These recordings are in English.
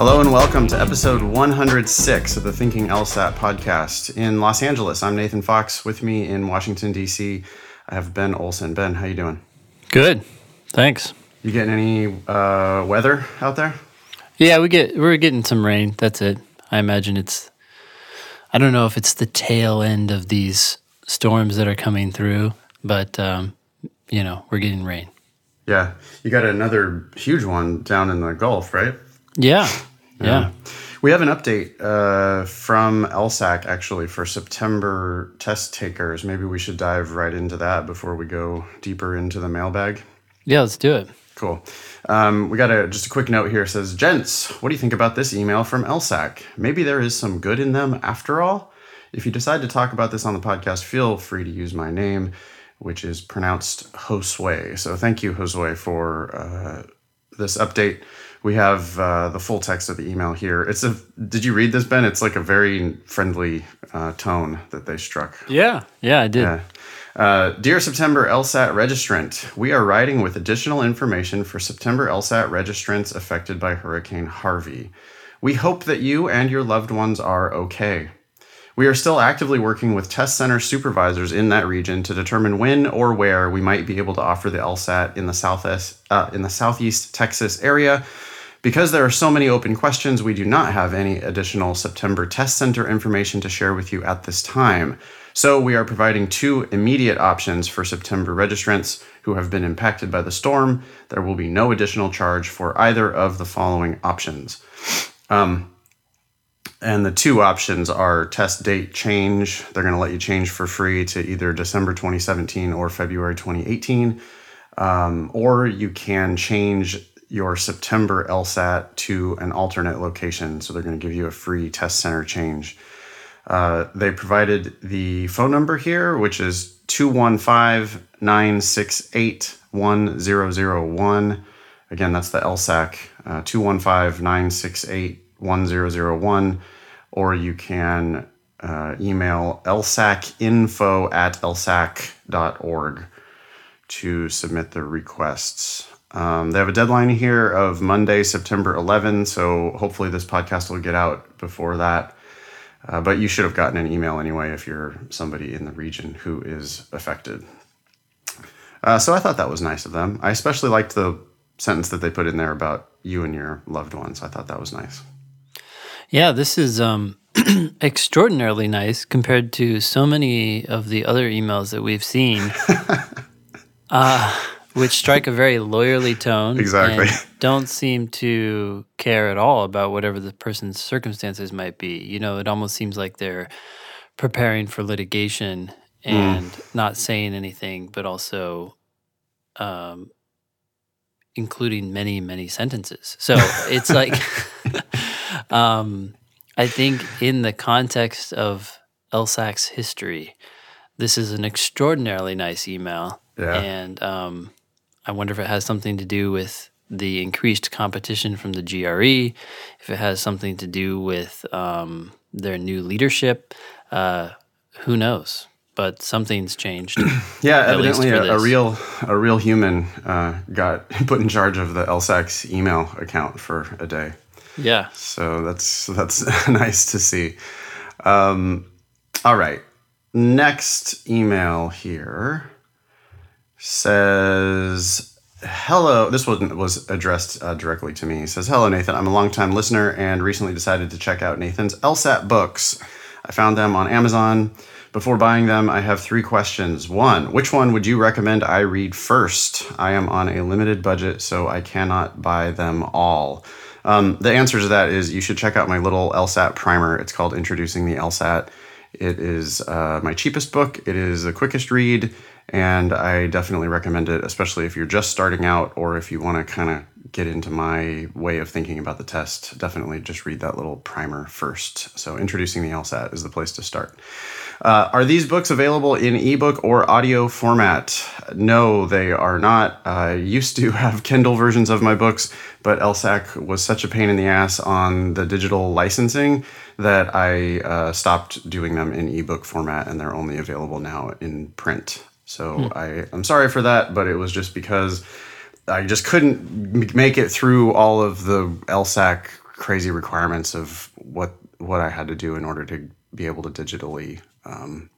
Hello and welcome to episode 106 of the Thinking LSAT podcast in Los Angeles. I'm Nathan Fox. With me in Washington D.C., I have Ben Olson. Ben, how you doing? Good, thanks. You getting any uh, weather out there? Yeah, we get we're getting some rain. That's it. I imagine it's. I don't know if it's the tail end of these storms that are coming through, but um, you know we're getting rain. Yeah, you got another huge one down in the Gulf, right? Yeah, yeah. We have an update uh, from LSAC actually for September test takers. Maybe we should dive right into that before we go deeper into the mailbag. Yeah, let's do it. Cool. Um, we got a just a quick note here. It says, "Gents, what do you think about this email from LSAC? Maybe there is some good in them after all. If you decide to talk about this on the podcast, feel free to use my name, which is pronounced Josue. So thank you, Josue, for uh, this update." We have uh, the full text of the email here. It's a. Did you read this, Ben? It's like a very friendly uh, tone that they struck. Yeah, yeah, I did. Yeah. Uh, Dear September LSAT registrant, we are writing with additional information for September LSAT registrants affected by Hurricane Harvey. We hope that you and your loved ones are okay. We are still actively working with test center supervisors in that region to determine when or where we might be able to offer the LSAT in the southeast uh, in the southeast Texas area. Because there are so many open questions, we do not have any additional September test center information to share with you at this time. So we are providing two immediate options for September registrants who have been impacted by the storm. There will be no additional charge for either of the following options. Um, and the two options are test date change. They're going to let you change for free to either December 2017 or February 2018. Um, or you can change your September LSAT to an alternate location. So they're going to give you a free test center change. Uh, they provided the phone number here, which is 215 968 1001. Again, that's the LSAC, uh, 215 968 1001. Or you can uh, email lsacinfo at lsac.org to submit the requests. Um, they have a deadline here of Monday, September 11. So hopefully this podcast will get out before that. Uh, but you should have gotten an email anyway if you're somebody in the region who is affected. Uh, so I thought that was nice of them. I especially liked the sentence that they put in there about you and your loved ones. I thought that was nice. Yeah, this is um, extraordinarily nice compared to so many of the other emails that we've seen. uh, which strike a very lawyerly tone. Exactly. don't seem to care at all about whatever the person's circumstances might be. You know, it almost seems like they're preparing for litigation and mm. not saying anything, but also um, including many, many sentences. So it's like, um, I think in the context of LSAC's history, this is an extraordinarily nice email. Yeah. And um, I wonder if it has something to do with the increased competition from the GRE, if it has something to do with um, their new leadership. Uh, who knows? But something's changed. yeah, evidently a, a, real a real human uh, got put in charge of the LSAC's email account for a day. Yeah. So that's that's nice to see. Um, all right. Next email here says hello this wasn't was addressed uh, directly to me. He says hello nathan. I'm a longtime listener and recently decided to check out nathan's lsat books. I found them on amazon. Before buying them i have three questions. One which one would you recommend i read first? I am on a limited budget so i cannot buy them all. Um, the answer to that is you should check out my little lsat primer. It's called introducing the lsat it is uh, my cheapest book. It is the quickest read and I definitely recommend it, especially if you're just starting out or if you want to kind of get into my way of thinking about the test. Definitely just read that little primer first. So, Introducing the LSAT is the place to start. Uh, are these books available in ebook or audio format? No, they are not. I used to have Kindle versions of my books, but LSAC was such a pain in the ass on the digital licensing that I uh, stopped doing them in ebook format, and they're only available now in print. So hmm. I, I'm sorry for that, but it was just because I just couldn't make it through all of the LSAC crazy requirements of what what I had to do in order to be able to digitally um,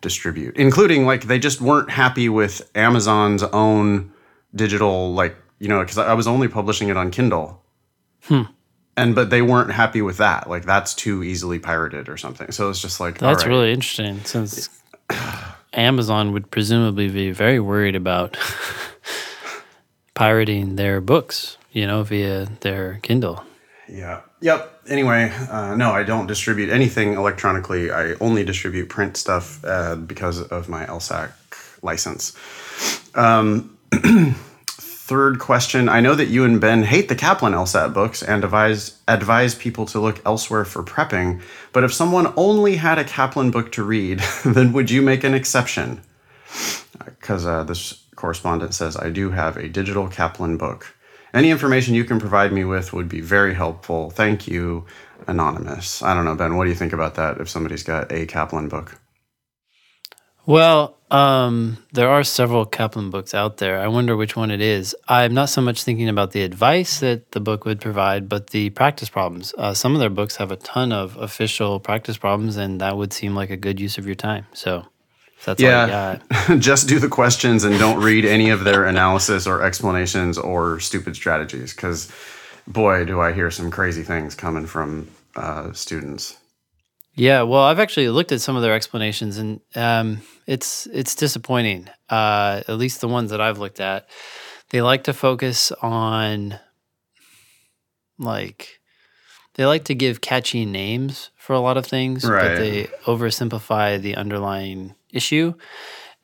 distribute, including like they just weren't happy with Amazon's own digital like you know because I was only publishing it on Kindle. Hmm. And but they weren't happy with that. Like that's too easily pirated or something. So it's just like That's right. really interesting since Amazon would presumably be very worried about pirating their books, you know, via their Kindle. Yeah. Yep. Anyway, uh, no, I don't distribute anything electronically. I only distribute print stuff uh, because of my LSAC license. Um, third question I know that you and Ben hate the Kaplan LSAT books and advise, advise people to look elsewhere for prepping, but if someone only had a Kaplan book to read, then would you make an exception? Because uh, this correspondent says, I do have a digital Kaplan book. Any information you can provide me with would be very helpful. Thank you, Anonymous. I don't know, Ben, what do you think about that if somebody's got a Kaplan book? Well, um, there are several Kaplan books out there. I wonder which one it is. I'm not so much thinking about the advice that the book would provide, but the practice problems. Uh, some of their books have a ton of official practice problems, and that would seem like a good use of your time. So that's all I Yeah. got. Just do the questions and don't read any of their analysis or explanations or stupid strategies because, boy, do I hear some crazy things coming from uh, students. Yeah, well, I've actually looked at some of their explanations, and um, it's it's disappointing. Uh, at least the ones that I've looked at, they like to focus on like they like to give catchy names for a lot of things, Right. but they oversimplify the underlying issue.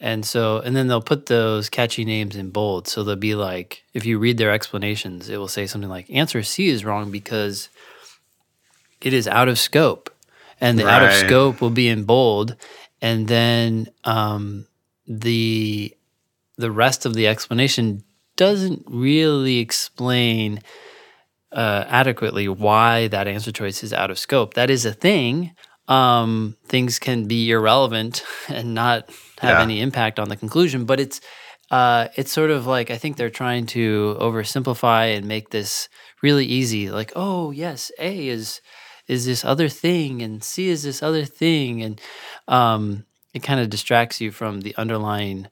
And so, and then they'll put those catchy names in bold. So they'll be like, if you read their explanations, it will say something like, answer C is wrong because it is out of scope. And the out of scope will be in bold. And then um, the the rest of the explanation doesn't really explain uh, adequately why that answer choice is out of scope. That is a thing. Um, things can be irrelevant and not have Yeah. any impact on the conclusion, but it's uh, it's sort of like I think they're trying to oversimplify and make this really easy. Like, oh yes, A is is this other thing, and C is this other thing, and um, it kind of distracts you from the underlying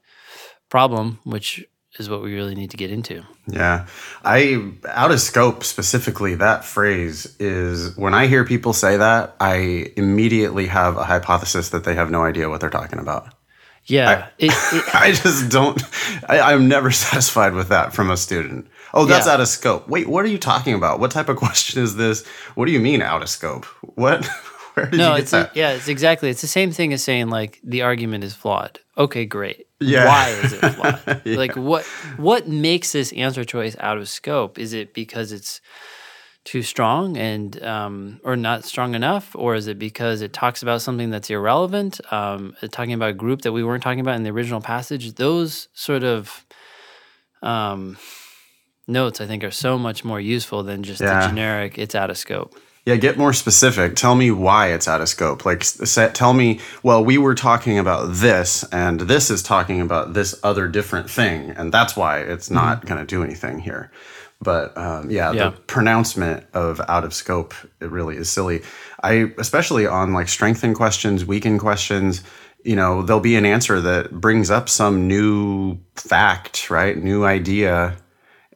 problem, which is what we really need to get into. Yeah. I out of scope specifically that phrase is when I hear people say that, I immediately have a hypothesis that they have no idea what they're talking about. Yeah, it, it, I just don't I, I'm never satisfied with that from a student. Oh, that's Yeah. out of scope. Wait, what are you talking about? What type of question is this? What do you mean out of scope? What where did no, you get it's that? yeah, it's exactly. It's the same thing as saying like the argument is flawed. Okay, great. Yeah. Why is it flawed? Yeah. Like what what makes this answer choice out of scope? Is it because it's too strong and um, or not strong enough, or is it because it talks about something that's irrelevant? Um, talking about a group that we weren't talking about in the original passage. Those sort of um, notes, I think, are so much more useful than just Yeah. the generic. It's out of scope. Yeah, get more specific. Tell me why it's out of scope. Like, tell me, well, we were talking about this, and this is talking about this other different thing, and that's why it's not going to do anything here. But um, yeah, Yeah. the pronouncement of out of scope it really is silly. I especially on like strengthen questions, weaken questions. You know, there'll be an answer that brings up some new fact, right? New idea,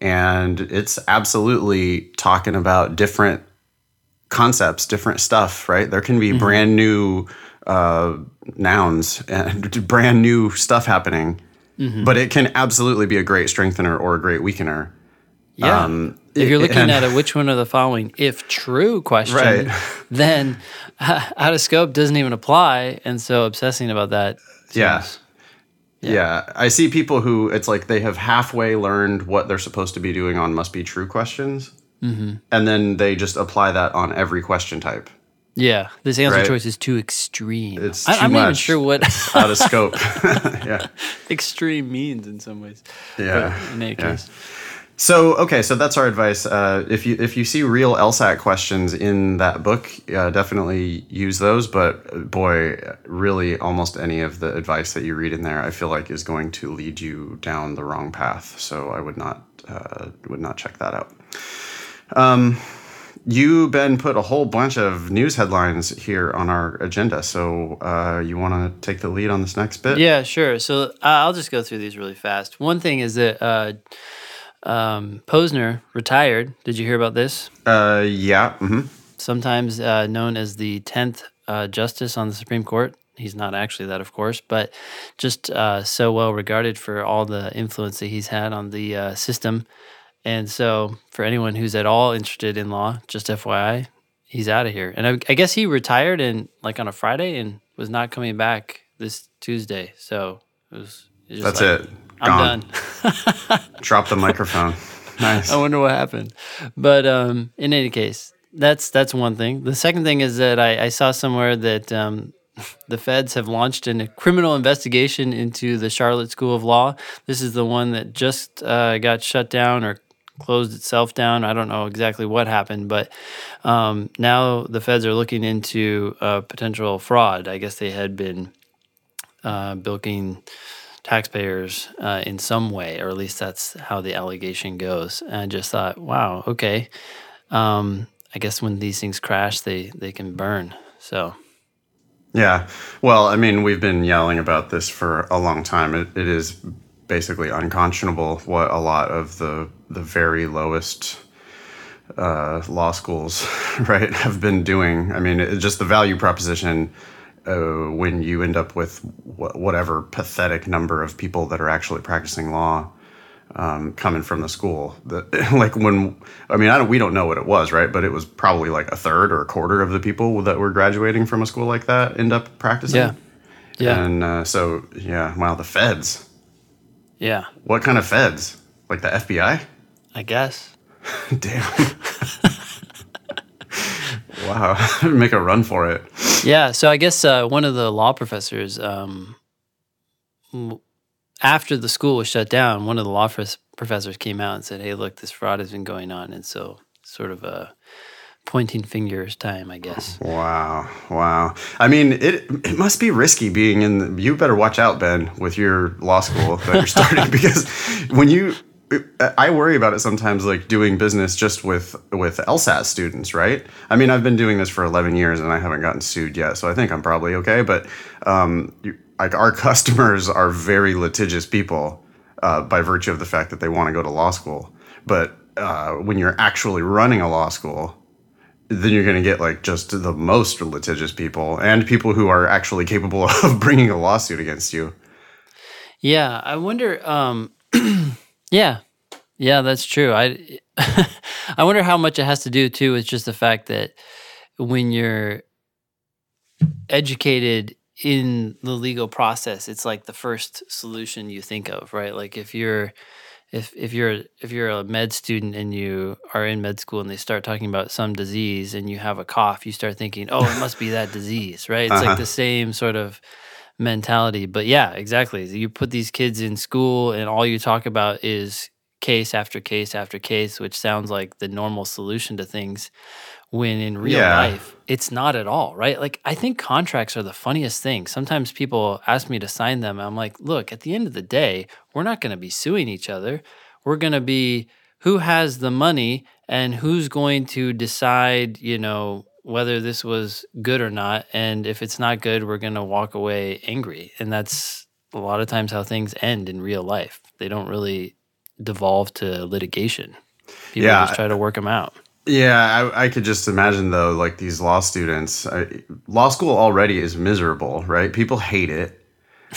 and it's absolutely talking about different concepts, different stuff, right? There can be brand new uh, nouns and brand new stuff happening, but it can absolutely be a great strengthener or a great weakener. Yeah. Um, if you're looking and- at a which one of the following, if true question, Right. then uh, out of scope doesn't even apply. And so obsessing about that. Yeah. Seems- yeah. I see people who it's like they have halfway learned what they're supposed to be doing on must be true questions, Mm-hmm. and then they just apply that on every question type. Yeah. This answer Right. choice is too extreme. It's I, I'm not even sure what Out of scope. yeah. extreme means in some ways. Yeah. But in any Yeah. case. So okay, so that's our advice. Uh, if you if you see real LSAT questions in that book, uh, definitely use those. But uh, boy, really, almost any of the advice that you read in there, I feel like is going to lead you down the wrong path. So I would not uh, would not check that out. Um, you Ben put a whole bunch of news headlines here on our agenda. So uh, you want to take the lead on this next bit? Yeah, sure. So uh, I'll just go through these really fast. One thing is that um, Posner retired. Did you hear about this? Uh, yeah. Mm-hmm. Sometimes uh, known as the tenth uh, justice on the Supreme Court. He's not actually that, of course, but just uh, so well regarded for all the influence that he's had on the uh, system. And so, for anyone who's at all interested in law, just FYI, he's out of here. And I, I guess he retired and like on a Friday and was not coming back this Tuesday. So it was. it That's like, it. I'm Gone. done. Drop the microphone. Nice. I wonder what happened. But um, in any case, that's that's one thing. The second thing is that I, I saw somewhere that um, the feds have launched a criminal investigation into the Charlotte School of Law. This is the one that just uh, got shut down or closed itself down. I don't know exactly what happened, but um, now the feds are looking into uh, potential fraud. I guess they had been uh, bilking taxpayers uh, in some way, or at least that's how the allegation goes. And I just thought, wow, okay. Um, I guess when these things crash, they they can burn. So Yeah. Well, I mean, we've been yelling about this for a long time. It, it is basically unconscionable what a lot of the the very lowest uh, law schools, right, have been doing. I mean, it, just the value proposition. Uh, when you end up with wh- whatever pathetic number of people that are actually practicing law um, coming from the school, that like when I mean, I don't we don't know what it was, right? But it was probably like a third or a quarter of the people that were graduating from a school like that end up practicing. yeah, yeah, And uh, so, yeah, wow, the feds. yeah. What kind of feds? Like the FBI? I guess. Damn. wow. Make a run for it. Yeah. So I guess uh, one of the law professors, um, after the school was shut down, one of the law professors came out and said, "Hey, look, this fraud has been going on," and so sort of a pointing fingers time, I guess. Wow. Wow. I mean, it it must be risky being in the, you better watch out, Ben, with your law school that you're starting because when you I worry about it sometimes like doing business just with with LSAT students, right? I mean, I've been doing this for 11 years and I haven't gotten sued yet, so I think I'm probably okay, but um you, like our customers are very litigious people uh, by virtue of the fact that they want to go to law school. But uh, when you're actually running a law school, then you're going to get like just the most litigious people and people who are actually capable of bringing a lawsuit against you. Yeah, I wonder. Um, yeah, yeah, that's true. I I wonder how much it has to do too with just the fact that when you're educated in the legal process, it's like the first solution you think of, right? Like if you're if if you're if you're a med student and you are in med school and they start talking about some disease and you have a cough, you start thinking, "Oh, it must be that disease," right? It's Uh-huh. like the same sort of mentality. But yeah, exactly. You put these kids in school and all you talk about is case after case after case, which sounds like the normal solution to things when in real Yeah. life it's not at all, right? Like I think contracts are the funniest thing. Sometimes people ask me to sign them. And I'm like, look, at the end of the day, we're not going to be suing each other. We're going to be who has the money and who's going to decide, you know, whether this was good or not. And if it's not good, we're going to walk away angry. And that's a lot of times how things end in real life. They don't really devolve to litigation. People Yeah. just try to work them out. Yeah, I, I could just imagine though, like these law students. I, law school already is miserable, right? People hate it.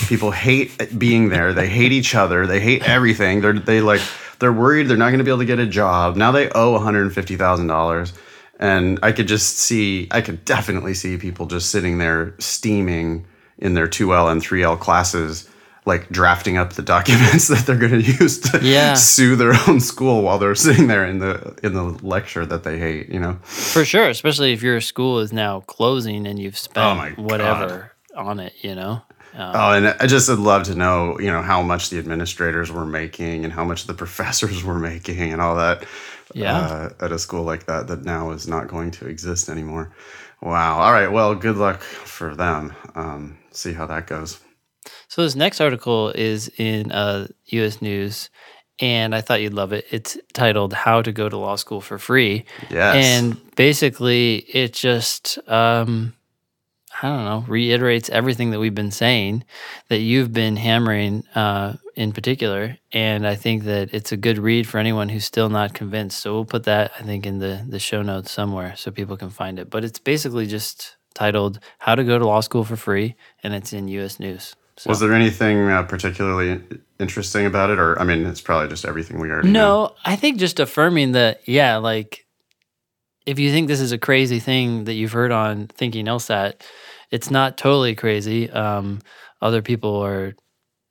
People hate being there. They hate each other. They hate everything. They're they like they're worried they're not going to be able to get a job. Now they owe one hundred and fifty thousand dollars, and I could just see. I could definitely see people just sitting there steaming in their two L and three L classes. Like drafting up the documents that they're going to use to Yeah. sue their own school while they're sitting there in the in the lecture that they hate. You know, For sure, especially if your school is now closing and you've spent Oh my God. whatever on it, you know? Um, Oh, and I just would love to know, you know, how much the administrators were making and how much the professors were making and all that. Yeah. Uh, at a school like that, that now is not going to exist anymore. Wow. All right. Well, good luck for them. Um, see how that goes. So this next article is in uh, U.S. News, and I thought you'd love it. It's titled "How to Go to Law School for Free," Yes. and basically, it just um, I don't know reiterates everything that we've been saying that you've been hammering uh, in particular, and I think that it's a good read for anyone who's still not convinced. So we'll put that I think in the the show notes somewhere so people can find it. But it's basically just titled "How to Go to Law School for Free," and it's in U.S. News. So. Was there anything uh, particularly interesting about it, or I mean, it's probably just everything we already know. No, I think just affirming that, yeah, like if you think this is a crazy thing that you've heard on Thinking LSAT, it's not totally crazy. Um, other people are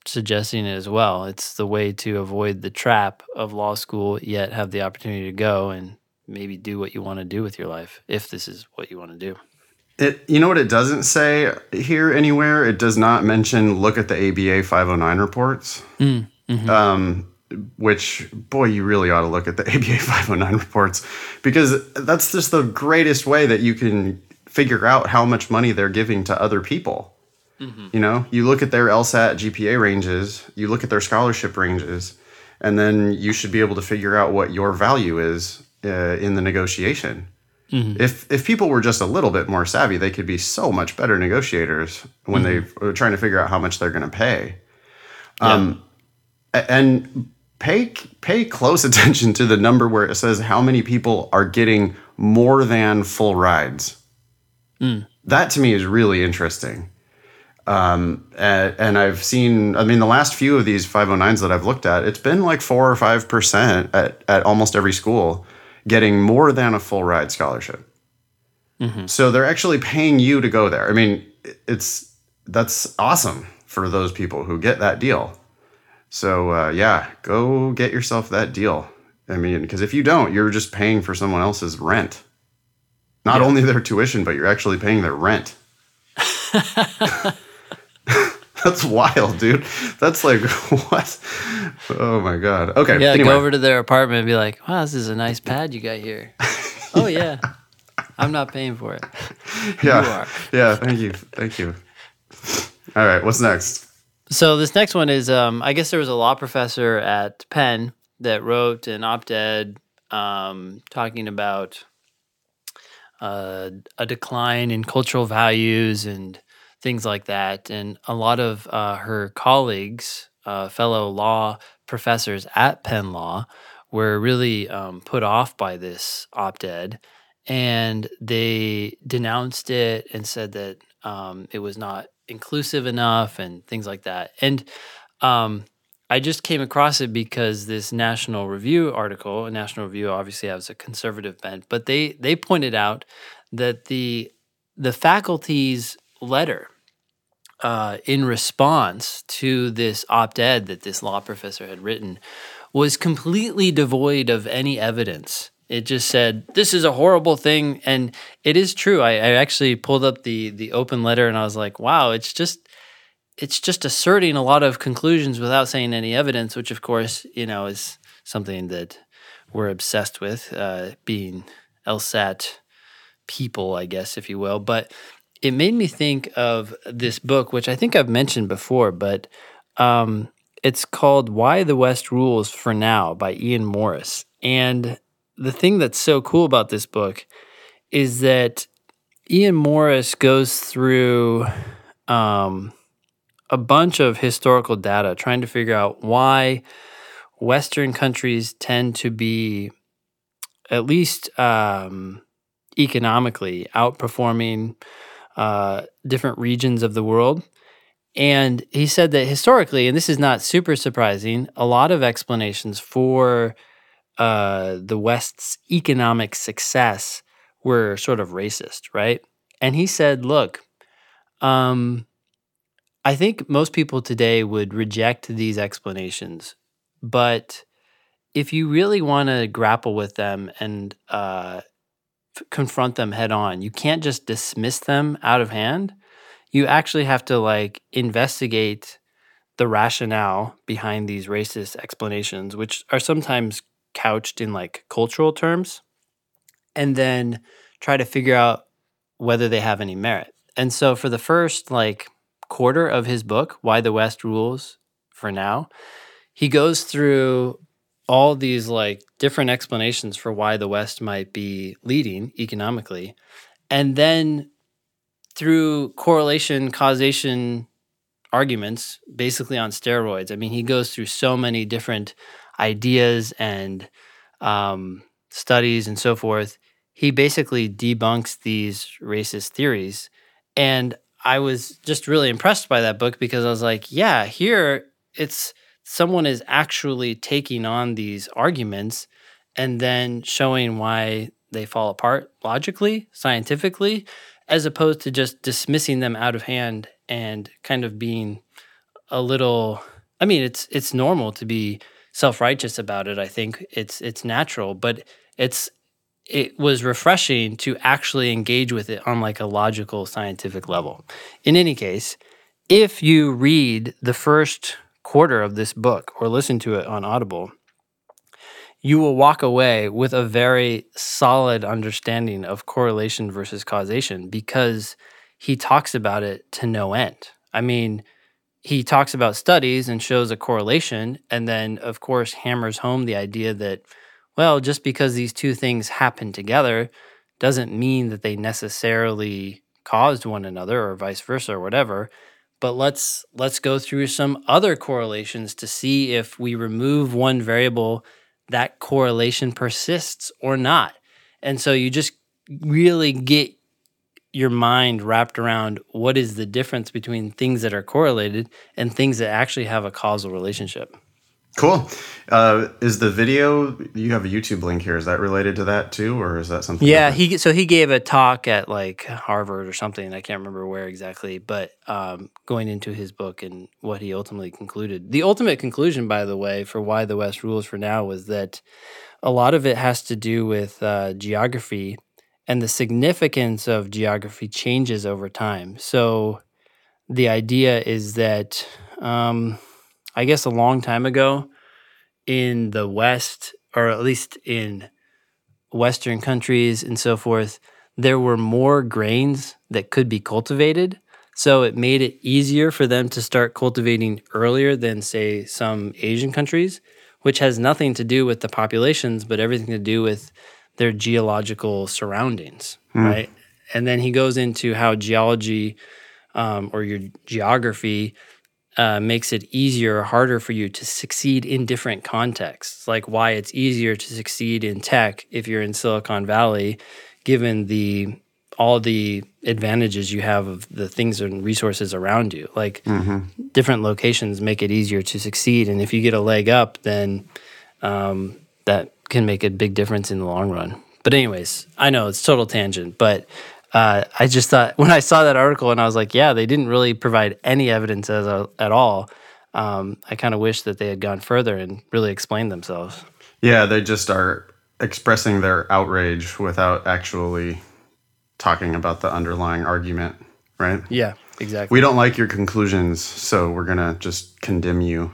suggesting it as well. It's the way to avoid the trap of law school, yet have the opportunity to go and maybe do what you want to do with your life, if this is what you want to do. It, you know what it doesn't say here anywhere? It does not mention look at the ABA 509 reports. Mm, mhm. Um, which, boy, you really ought to look at the ABA 509 reports because that's just the greatest way that you can figure out how much money they're giving to other people. You know, you look at their LSAT GPA ranges, you look at their scholarship ranges, and then you should be able to figure out what your value is uh, in the negotiation. If if people were just a little bit more savvy, they could be so much better negotiators when they are trying to figure out how much they're going to pay. Um, and pay pay close attention to the number where it says how many people are getting more than full rides. That to me is really interesting. Um, and, and I've seen, I mean, the last few of these 509s that I've looked at, it's been like four or 5% at, at almost every school getting more than a full ride scholarship. So they're actually paying you to go there. I mean, it's, that's awesome for those people who get that deal. So, uh, yeah, go get yourself that deal. I mean, because if you don't, you're just paying for someone else's rent. Not only their tuition, but you're actually paying their rent. That's wild, dude. That's like what? Oh my god. Okay. Yeah, anyway. go over to their apartment and be like, wow, this is a nice pad you got here. oh, yeah. I'm not paying for it. yeah. you are. Yeah. Thank you. Thank you. All right. What's next? So this next one is, um, I guess there was a law professor at Penn that wrote an op-ed um, talking about uh, a decline in cultural values and things like that. And a lot of uh, her colleagues, uh, fellow law professors at Penn Law, were really um, put off by this op-ed, and they denounced it and said that um, it was not inclusive enough and things like that. And um, I just came across it because this National Review article, National Review obviously has a conservative bent, but they they pointed out that the the faculty's letter uh, in response to this op-ed that this law professor had written was completely devoid of any evidence. It just said this is a horrible thing, and it is true. I, I actually pulled up the the open letter, and I was like, wow, it's just it's just asserting a lot of conclusions without saying any evidence, which of course you know is something that we're obsessed with, uh, being LSAT people, I guess, if you will. But it made me think of this book, which I think I've mentioned before, but um, it's called Why the West Rules for Now by Ian Morris. And the thing that's so cool about this book is that Ian Morris goes through um, a bunch of historical data trying to figure out why Western countries tend to be, at least um, economically, outperforming uh, different regions of the world. And he said that historically, and this is not super surprising, a lot of explanations for uh, the West's economic success were sort of racist, right? And he said, look, um, I think most people today would reject these explanations, but if you really want to grapple with them and uh, confront them head on, you can't just dismiss them out of hand. You actually have to like investigate the rationale behind these racist explanations, which are sometimes couched in like cultural terms, and then try to figure out whether they have any merit. And so for the first like quarter of his book, Why the West Rules for Now, he goes through all these like different explanations for why the West might be leading economically. And then through correlation, causation arguments, basically on steroids. I mean, he goes through so many different ideas and um, studies and so forth. He basically debunks these racist theories. And I was just really impressed by that book because I was like, yeah, here it's someone is actually taking on these arguments and then showing why they fall apart logically, scientifically, as opposed to just dismissing them out of hand and kind of being a little I mean, it's it's normal to be self-righteous about it. I think it's it's natural, but it's it was refreshing to actually engage with it on like a logical scientific level. In any case, if you read the first quarter of this book or listen to it on Audible, you will walk away with a very solid understanding of correlation versus causation because he talks about it to no end. I mean, he talks about studies and shows a correlation, and then, of course, hammers home the idea that, well, just because these two things happen together doesn't mean that they necessarily caused one another or vice versa or whatever but let's let's go through some other correlations to see if we remove one variable that correlation persists or not. And so you just really get your mind wrapped around what is the difference between things that are correlated and things that actually have a causal relationship. Cool. Uh, is the video you have a YouTube link here? Is that related to that too, or is that something? Yeah, different? he so he gave a talk at like Harvard or something. I can't remember where exactly, but um, going into his book and what he ultimately concluded. The ultimate conclusion, by the way, for why the West rules for now was that a lot of it has to do with uh, geography and the significance of geography changes over time. So the idea is that. Um, I guess a long time ago in the West, or at least in Western countries and so forth, there were more grains that could be cultivated. So it made it easier for them to start cultivating earlier than, say, some Asian countries, which has nothing to do with the populations, but everything to do with their geological surroundings, mm. right? And then he goes into how geology um, or your geography uh, makes it easier or harder for you to succeed in different contexts. Like why it's easier to succeed in tech if you're in Silicon Valley, given the all the advantages you have of the things and resources around you. Like mm-hmm. different locations make it easier to succeed, and if you get a leg up, then um, that can make a big difference in the long run. But anyways, I know it's total tangent, but uh, I just thought when I saw that article and I was like, yeah, they didn't really provide any evidence as a, at all. Um, I kind of wish that they had gone further and really explained themselves. Yeah, they just are expressing their outrage without actually talking about the underlying argument, right? Yeah, exactly. We don't like your conclusions, so we're gonna just condemn you.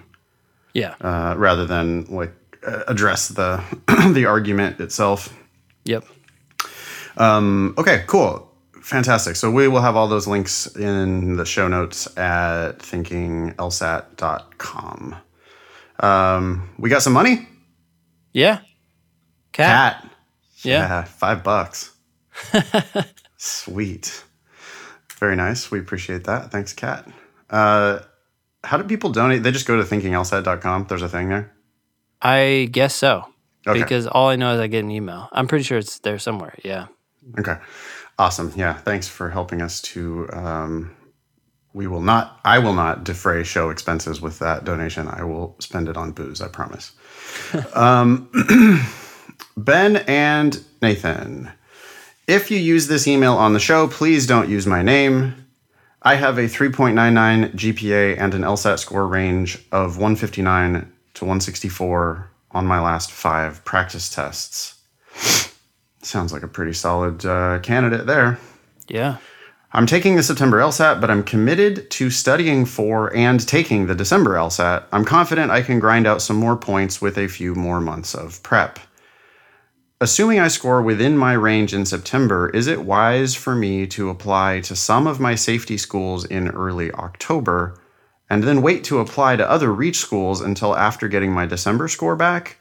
Yeah. Uh, rather than like address the the argument itself. Yep. Um, okay, cool. Fantastic. So we will have all those links in the show notes at thinkinglsat.com. Um, we got some money? Yeah. Cat. Cat. Yeah. yeah. Five bucks. Sweet. Very nice. We appreciate that. Thanks, Cat. Uh, how do people donate? They just go to thinkinglsat.com. There's a thing there? I guess so. Okay. Because all I know is I get an email. I'm pretty sure it's there somewhere. Yeah. Okay. Awesome. Yeah. Thanks for helping us to. Um, we will not, I will not defray show expenses with that donation. I will spend it on booze, I promise. um, ben and Nathan, if you use this email on the show, please don't use my name. I have a 3.99 GPA and an LSAT score range of 159 to 164 on my last five practice tests. Sounds like a pretty solid uh, candidate there. Yeah. I'm taking the September LSAT, but I'm committed to studying for and taking the December LSAT. I'm confident I can grind out some more points with a few more months of prep. Assuming I score within my range in September, is it wise for me to apply to some of my safety schools in early October and then wait to apply to other reach schools until after getting my December score back?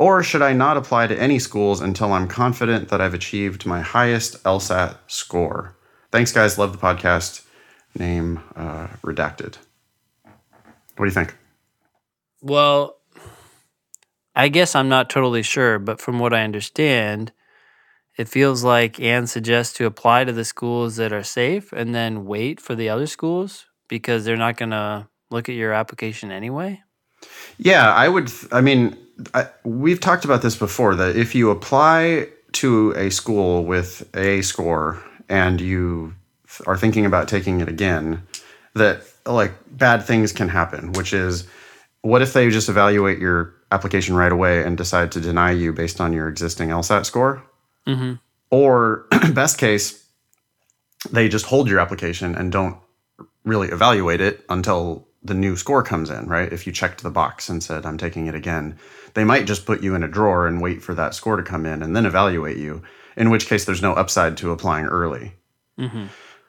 Or should I not apply to any schools until I'm confident that I've achieved my highest LSAT score? Thanks, guys. Love the podcast. Name uh, redacted. What do you think? Well, I guess I'm not totally sure, but from what I understand, it feels like Anne suggests to apply to the schools that are safe and then wait for the other schools because they're not going to look at your application anyway. Yeah, I would. I mean, I, we've talked about this before that if you apply to a school with a score and you are thinking about taking it again, that like bad things can happen, which is what if they just evaluate your application right away and decide to deny you based on your existing LSAT score? Mm-hmm. Or best case, they just hold your application and don't really evaluate it until the new score comes in, right? If you checked the box and said, I'm taking it again, they might just put you in a drawer and wait for that score to come in and then evaluate you, in which case there's no upside to applying early. Mm-hmm.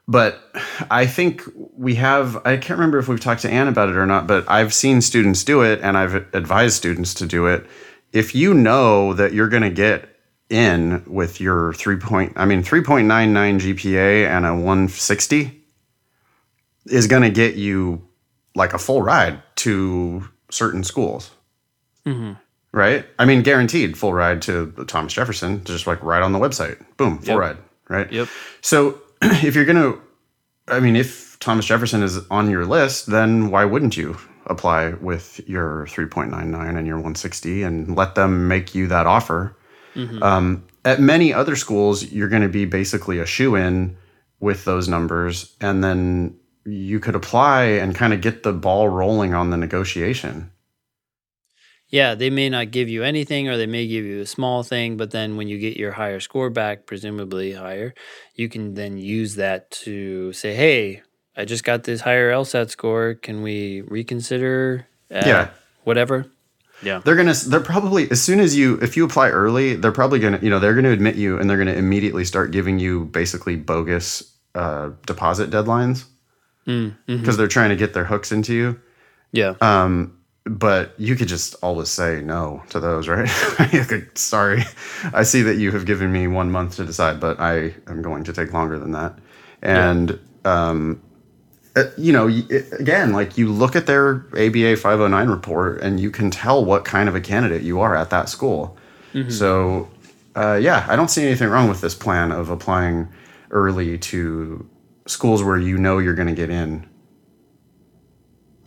But I think we have, I can't remember if we've talked to Anne about it or not, but I've seen students do it and I've advised students to do it. If you know that you're going to get in with your three point, I mean, 3.99 GPA and a 160 is going to get you like a full ride to certain schools. Mm-hmm. Right? I mean, guaranteed full ride to Thomas Jefferson, just like right on the website. Boom, full Yep. ride. Right? Yep. So if you're going to, I mean, if Thomas Jefferson is on your list, then why wouldn't you apply with your 3.99 and your 160 and let them make you that offer? Um, at many other schools, you're going to be basically a shoe in with those numbers, and then you could apply and kind of get the ball rolling on the negotiation. Yeah, they may not give you anything or they may give you a small thing, but then when you get your higher score back, presumably higher, you can then use that to say, hey, I just got this higher LSAT score. Can we reconsider? at Yeah. Whatever. Yeah. They're gonna. They're probably as soon as you, if you apply early, they're probably gonna. You know, they're gonna admit you, and they're gonna immediately start giving you basically bogus uh, deposit deadlines Mm, mhm. because they're trying to get their hooks into you. Yeah. Um, but you could just always say no to those, right? Like, Sorry, I see that you have given me one month to decide, but I am going to take longer than that. And um, uh, you know, it- again, like you look at their ABA 509 report, and you can tell what kind of a candidate you are at that school. So, uh, yeah, I don't see anything wrong with this plan of applying early to schools where you know you're going to get in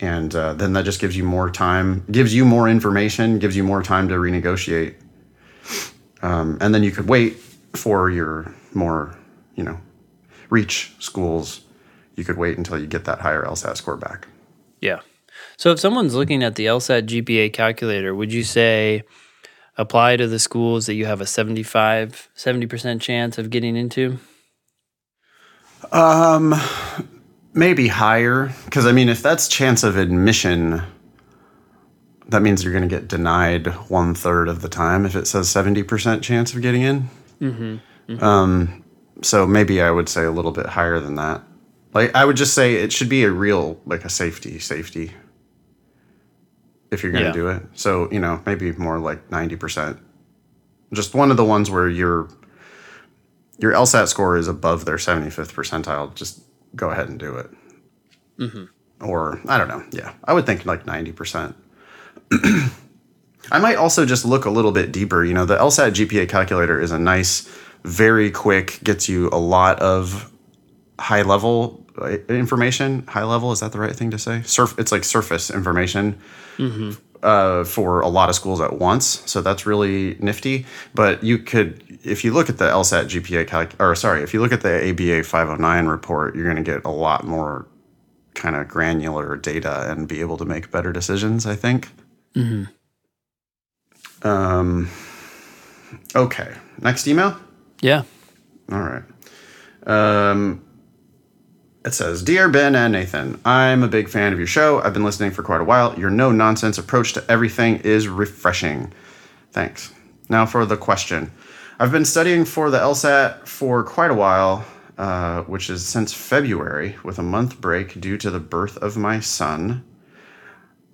and uh, then that just gives you more time gives you more information gives you more time to renegotiate um, and then you could wait for your more you know reach schools you could wait until you get that higher lsat score back Yeah. So if someone's looking at the LSAT GPA calculator, would you say apply to the schools that you have a 75, 70% chance of getting into? um maybe higher because i mean if that's chance of admission that means you're going to get denied one third of the time if it says 70% chance of getting in Mm-hmm. Um, so maybe I would say a little bit higher than that. Like I would just say it should be a real like a safety safety if you're going to Yeah. do it. So, you know, maybe more like 90%. Just one of the ones where your your LSAT score is above their 75th percentile, just go ahead and do it. Or I don't know. Yeah. I would think like 90%. I might also just look a little bit deeper. You know, the LSAT GPA calculator is a nice, very quick, gets you a lot of high level uh, information. High level, is that the right thing to say? Surf, it's like surface information uh, for a lot of schools at once. So that's really nifty. But you could, if you look at the LSAT GPA calc, or sorry, if you look at the ABA 509 report, you're going to get a lot more kind of granular data and be able to make better decisions, I think. Hmm. Um, okay. Next email. Yeah. All right. Um, it says, Dear Ben and Nathan, I'm a big fan of your show. I've been listening for quite a while. Your no nonsense approach to everything is refreshing. Thanks. Now for the question. I've been studying for the LSAT for quite a while, uh, which is since February, with a month break due to the birth of my son.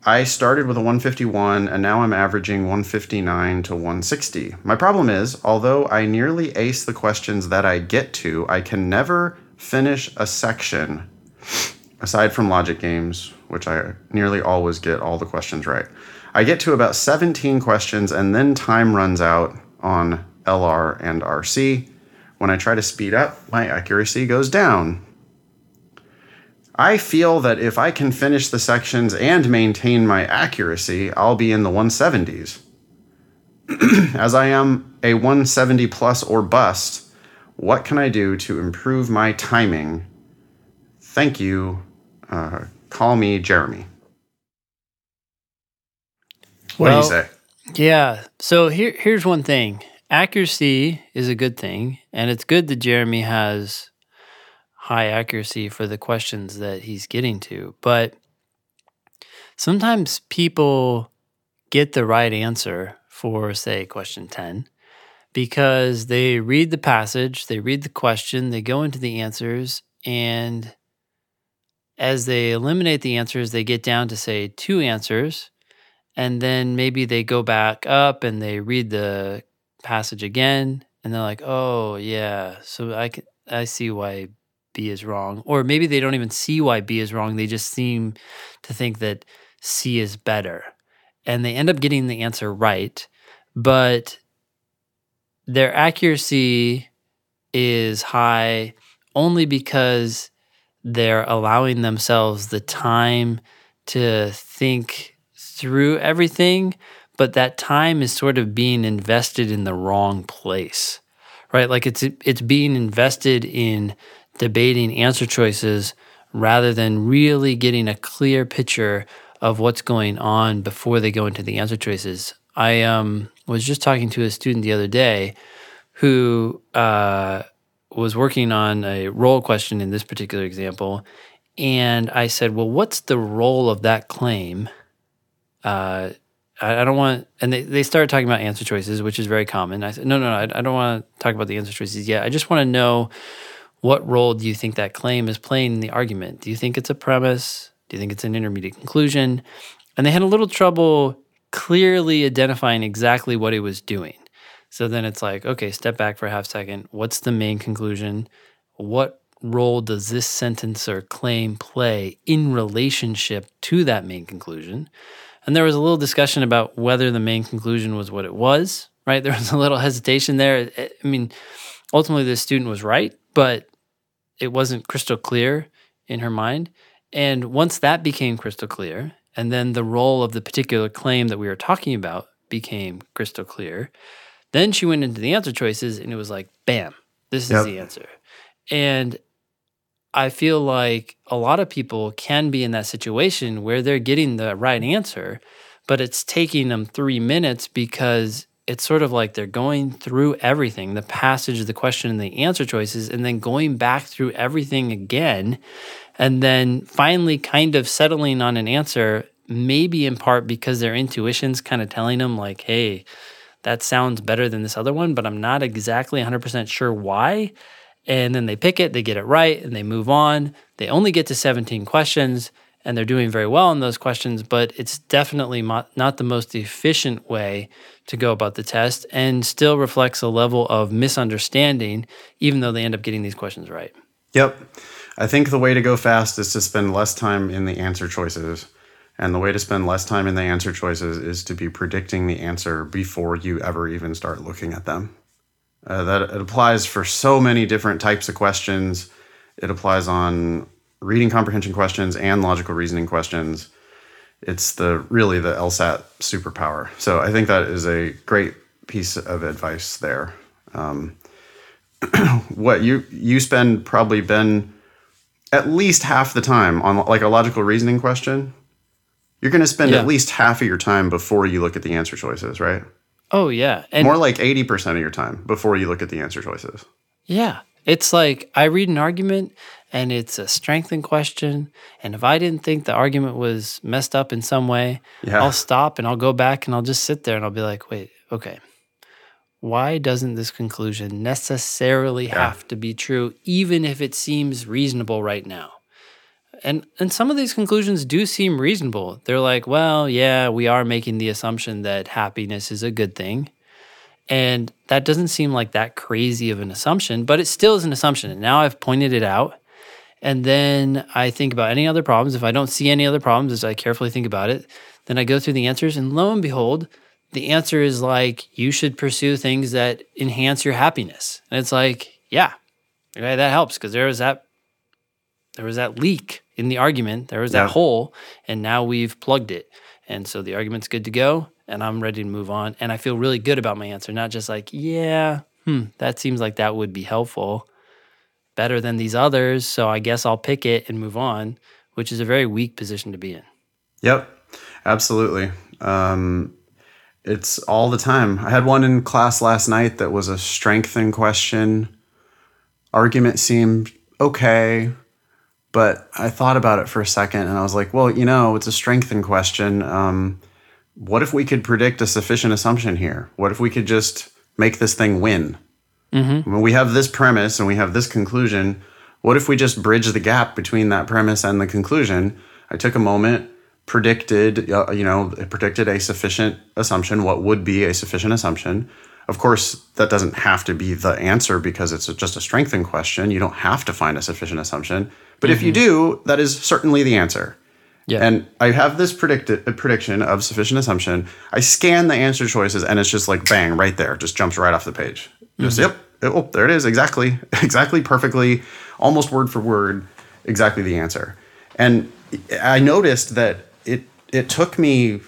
I started with a 151 and now I'm averaging 159 to 160. My problem is, although I nearly ace the questions that I get to, I can never finish a section aside from logic games, which I nearly always get all the questions right. I get to about 17 questions and then time runs out on LR and RC. When I try to speed up, my accuracy goes down. I feel that if I can finish the sections and maintain my accuracy, I'll be in the 170s. As I am a 170 plus or bust, what can I do to improve my timing? Thank you. Uh, call me Jeremy. What well, do you say? Yeah. So here, here's one thing accuracy is a good thing, and it's good that Jeremy has high accuracy for the questions that he's getting to. But sometimes people get the right answer for, say, question 10 because they read the passage, they read the question, they go into the answers, and as they eliminate the answers, they get down to, say, two answers. And then maybe they go back up and they read the passage again and they're like, "Oh, yeah, so I can I see why B is wrong. Or maybe they don't even see why B is wrong. They just seem to think that C is better. And they end up getting the answer right, but their accuracy is high only because they're allowing themselves the time to think through everything, but that time is sort of being invested in the wrong place. Right? Like it's it's being invested in debating answer choices rather than really getting a clear picture of what's going on before they go into the answer choices. I um, was just talking to a student the other day who uh, was working on a role question in this particular example. And I said, Well, what's the role of that claim? Uh, I, I, don't want, and they, they started talking about answer choices, which is very common. I said, No, no, no, I, I don't want to talk about the answer choices yet. I just want to know what role do you think that claim is playing in the argument? Do you think it's a premise? Do you think it's an intermediate conclusion? And they had a little trouble clearly identifying exactly what it was doing. So then it's like, okay, step back for a half second. What's the main conclusion? What role does this sentence or claim play in relationship to that main conclusion? And there was a little discussion about whether the main conclusion was what it was, right? There was a little hesitation there. I mean, ultimately, the student was right, but it wasn't crystal clear in her mind. And once that became crystal clear, and then the role of the particular claim that we were talking about became crystal clear, then she went into the answer choices and it was like, bam, this is yep. the answer. And I feel like a lot of people can be in that situation where they're getting the right answer, but it's taking them three minutes because it's sort of like they're going through everything the passage, the question, and the answer choices, and then going back through everything again. And then finally, kind of settling on an answer, maybe in part because their intuition's kind of telling them, like, hey, that sounds better than this other one, but I'm not exactly 100% sure why. And then they pick it, they get it right, and they move on. They only get to 17 questions and they're doing very well in those questions, but it's definitely not the most efficient way to go about the test and still reflects a level of misunderstanding, even though they end up getting these questions right. Yep. I think the way to go fast is to spend less time in the answer choices. And the way to spend less time in the answer choices is to be predicting the answer before you ever even start looking at them. Uh, that it applies for so many different types of questions. It applies on reading comprehension questions and logical reasoning questions. It's the really the LSAT superpower. So I think that is a great piece of advice there. Um, what you you spend probably been at least half the time on like a logical reasoning question. You're going to spend yeah. at least half of your time before you look at the answer choices, right? Oh yeah, and more like eighty percent of your time before you look at the answer choices. Yeah, it's like I read an argument and it's a strengthened question. And if I didn't think the argument was messed up in some way, yeah. I'll stop and I'll go back and I'll just sit there and I'll be like, wait, okay. Why doesn't this conclusion necessarily yeah. have to be true, even if it seems reasonable right now? And and some of these conclusions do seem reasonable. They're like, well, yeah, we are making the assumption that happiness is a good thing. And that doesn't seem like that crazy of an assumption, but it still is an assumption. And now I've pointed it out. And then I think about any other problems. If I don't see any other problems as I carefully think about it, then I go through the answers. And lo and behold, the answer is like, you should pursue things that enhance your happiness. And it's like, yeah, okay, that helps because there was that there was that leak in the argument. There was that Yeah. hole, and now we've plugged it. And so the argument's good to go, and I'm ready to move on. And I feel really good about my answer, not just like, yeah, hmm, that seems like that would be helpful, better than these others. So I guess I'll pick it and move on, which is a very weak position to be in. Yep, absolutely. Um, it's all the time. I had one in class last night that was a strengthen question. Argument seemed okay, but I thought about it for a second and I was like, well, you know, it's a strengthen question. Um, what if we could predict a sufficient assumption here? What if we could just make this thing win? When we have this premise and we have this conclusion, what if we just bridge the gap between that premise and the conclusion? I took a moment, predicted, uh, you know, predicted a sufficient assumption, what would be a sufficient assumption. Of course, that doesn't have to be the answer because it's just a strengthen question. You don't have to find a sufficient assumption. But if you mm-hmm. do, that is certainly the answer. Yeah. And I have this predicted prediction of sufficient assumption. I scan the answer choices and it's just like bang right there, just jumps right off the page. Just mm-hmm. yep, oh there it is, exactly, exactly, perfectly, almost word for word, exactly the answer. And I noticed that it it took me,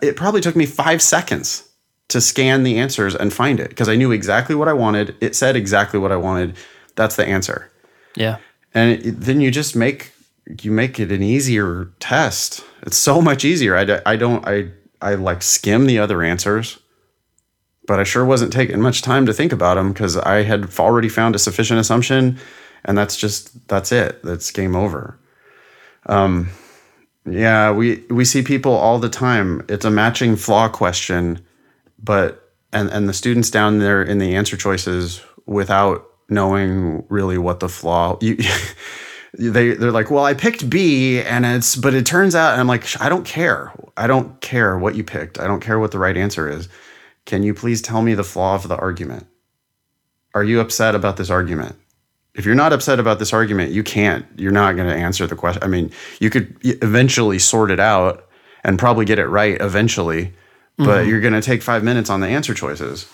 it probably took me five seconds to scan the answers and find it because I knew exactly what I wanted. It said exactly what I wanted. That's the answer. Yeah. and it, then you just make you make it an easier test. It's so much easier. I, I don't i i like skim the other answers but i sure wasn't taking much time to think about them because i had already found a sufficient assumption and that's just that's it. That's game over. Um yeah we we see people all the time. It's a matching flaw question but and and the students down there in the answer choices without knowing really what the flaw you they they're like well i picked b and it's but it turns out and i'm like i don't care. I don't care what you picked. I don't care what the right answer is. Can you please tell me the flaw of the argument? Are you upset about this argument? If you're not upset about this argument you can't. You're not going to answer the question i mean you could eventually sort it out and probably get it right eventually but you're going to take five minutes on the answer choices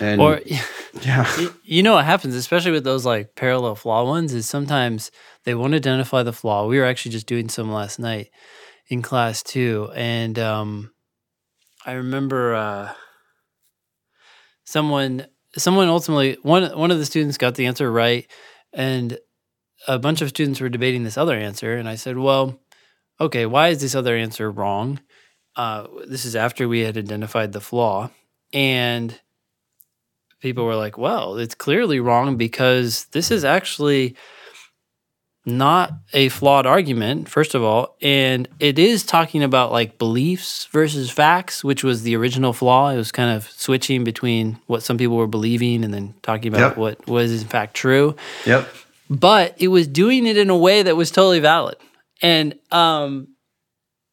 and Or yeah you know what happens, especially with those like parallel flaw ones, is sometimes they won't identify the flaw. We were actually just doing some last night in class too, and um, I remember uh, someone someone ultimately one one of the students got the answer right, and a bunch of students were debating this other answer, and I said, "Well, okay, why is this other answer wrong?" Uh, this is after we had identified the flaw, and people were like, well, it's clearly wrong because this is actually not a flawed argument, first of all. And it is talking about like beliefs versus facts, which was the original flaw. It was kind of switching between what some people were believing and then talking about Yep. what was in fact true yep but it was doing it in a way that was totally valid and um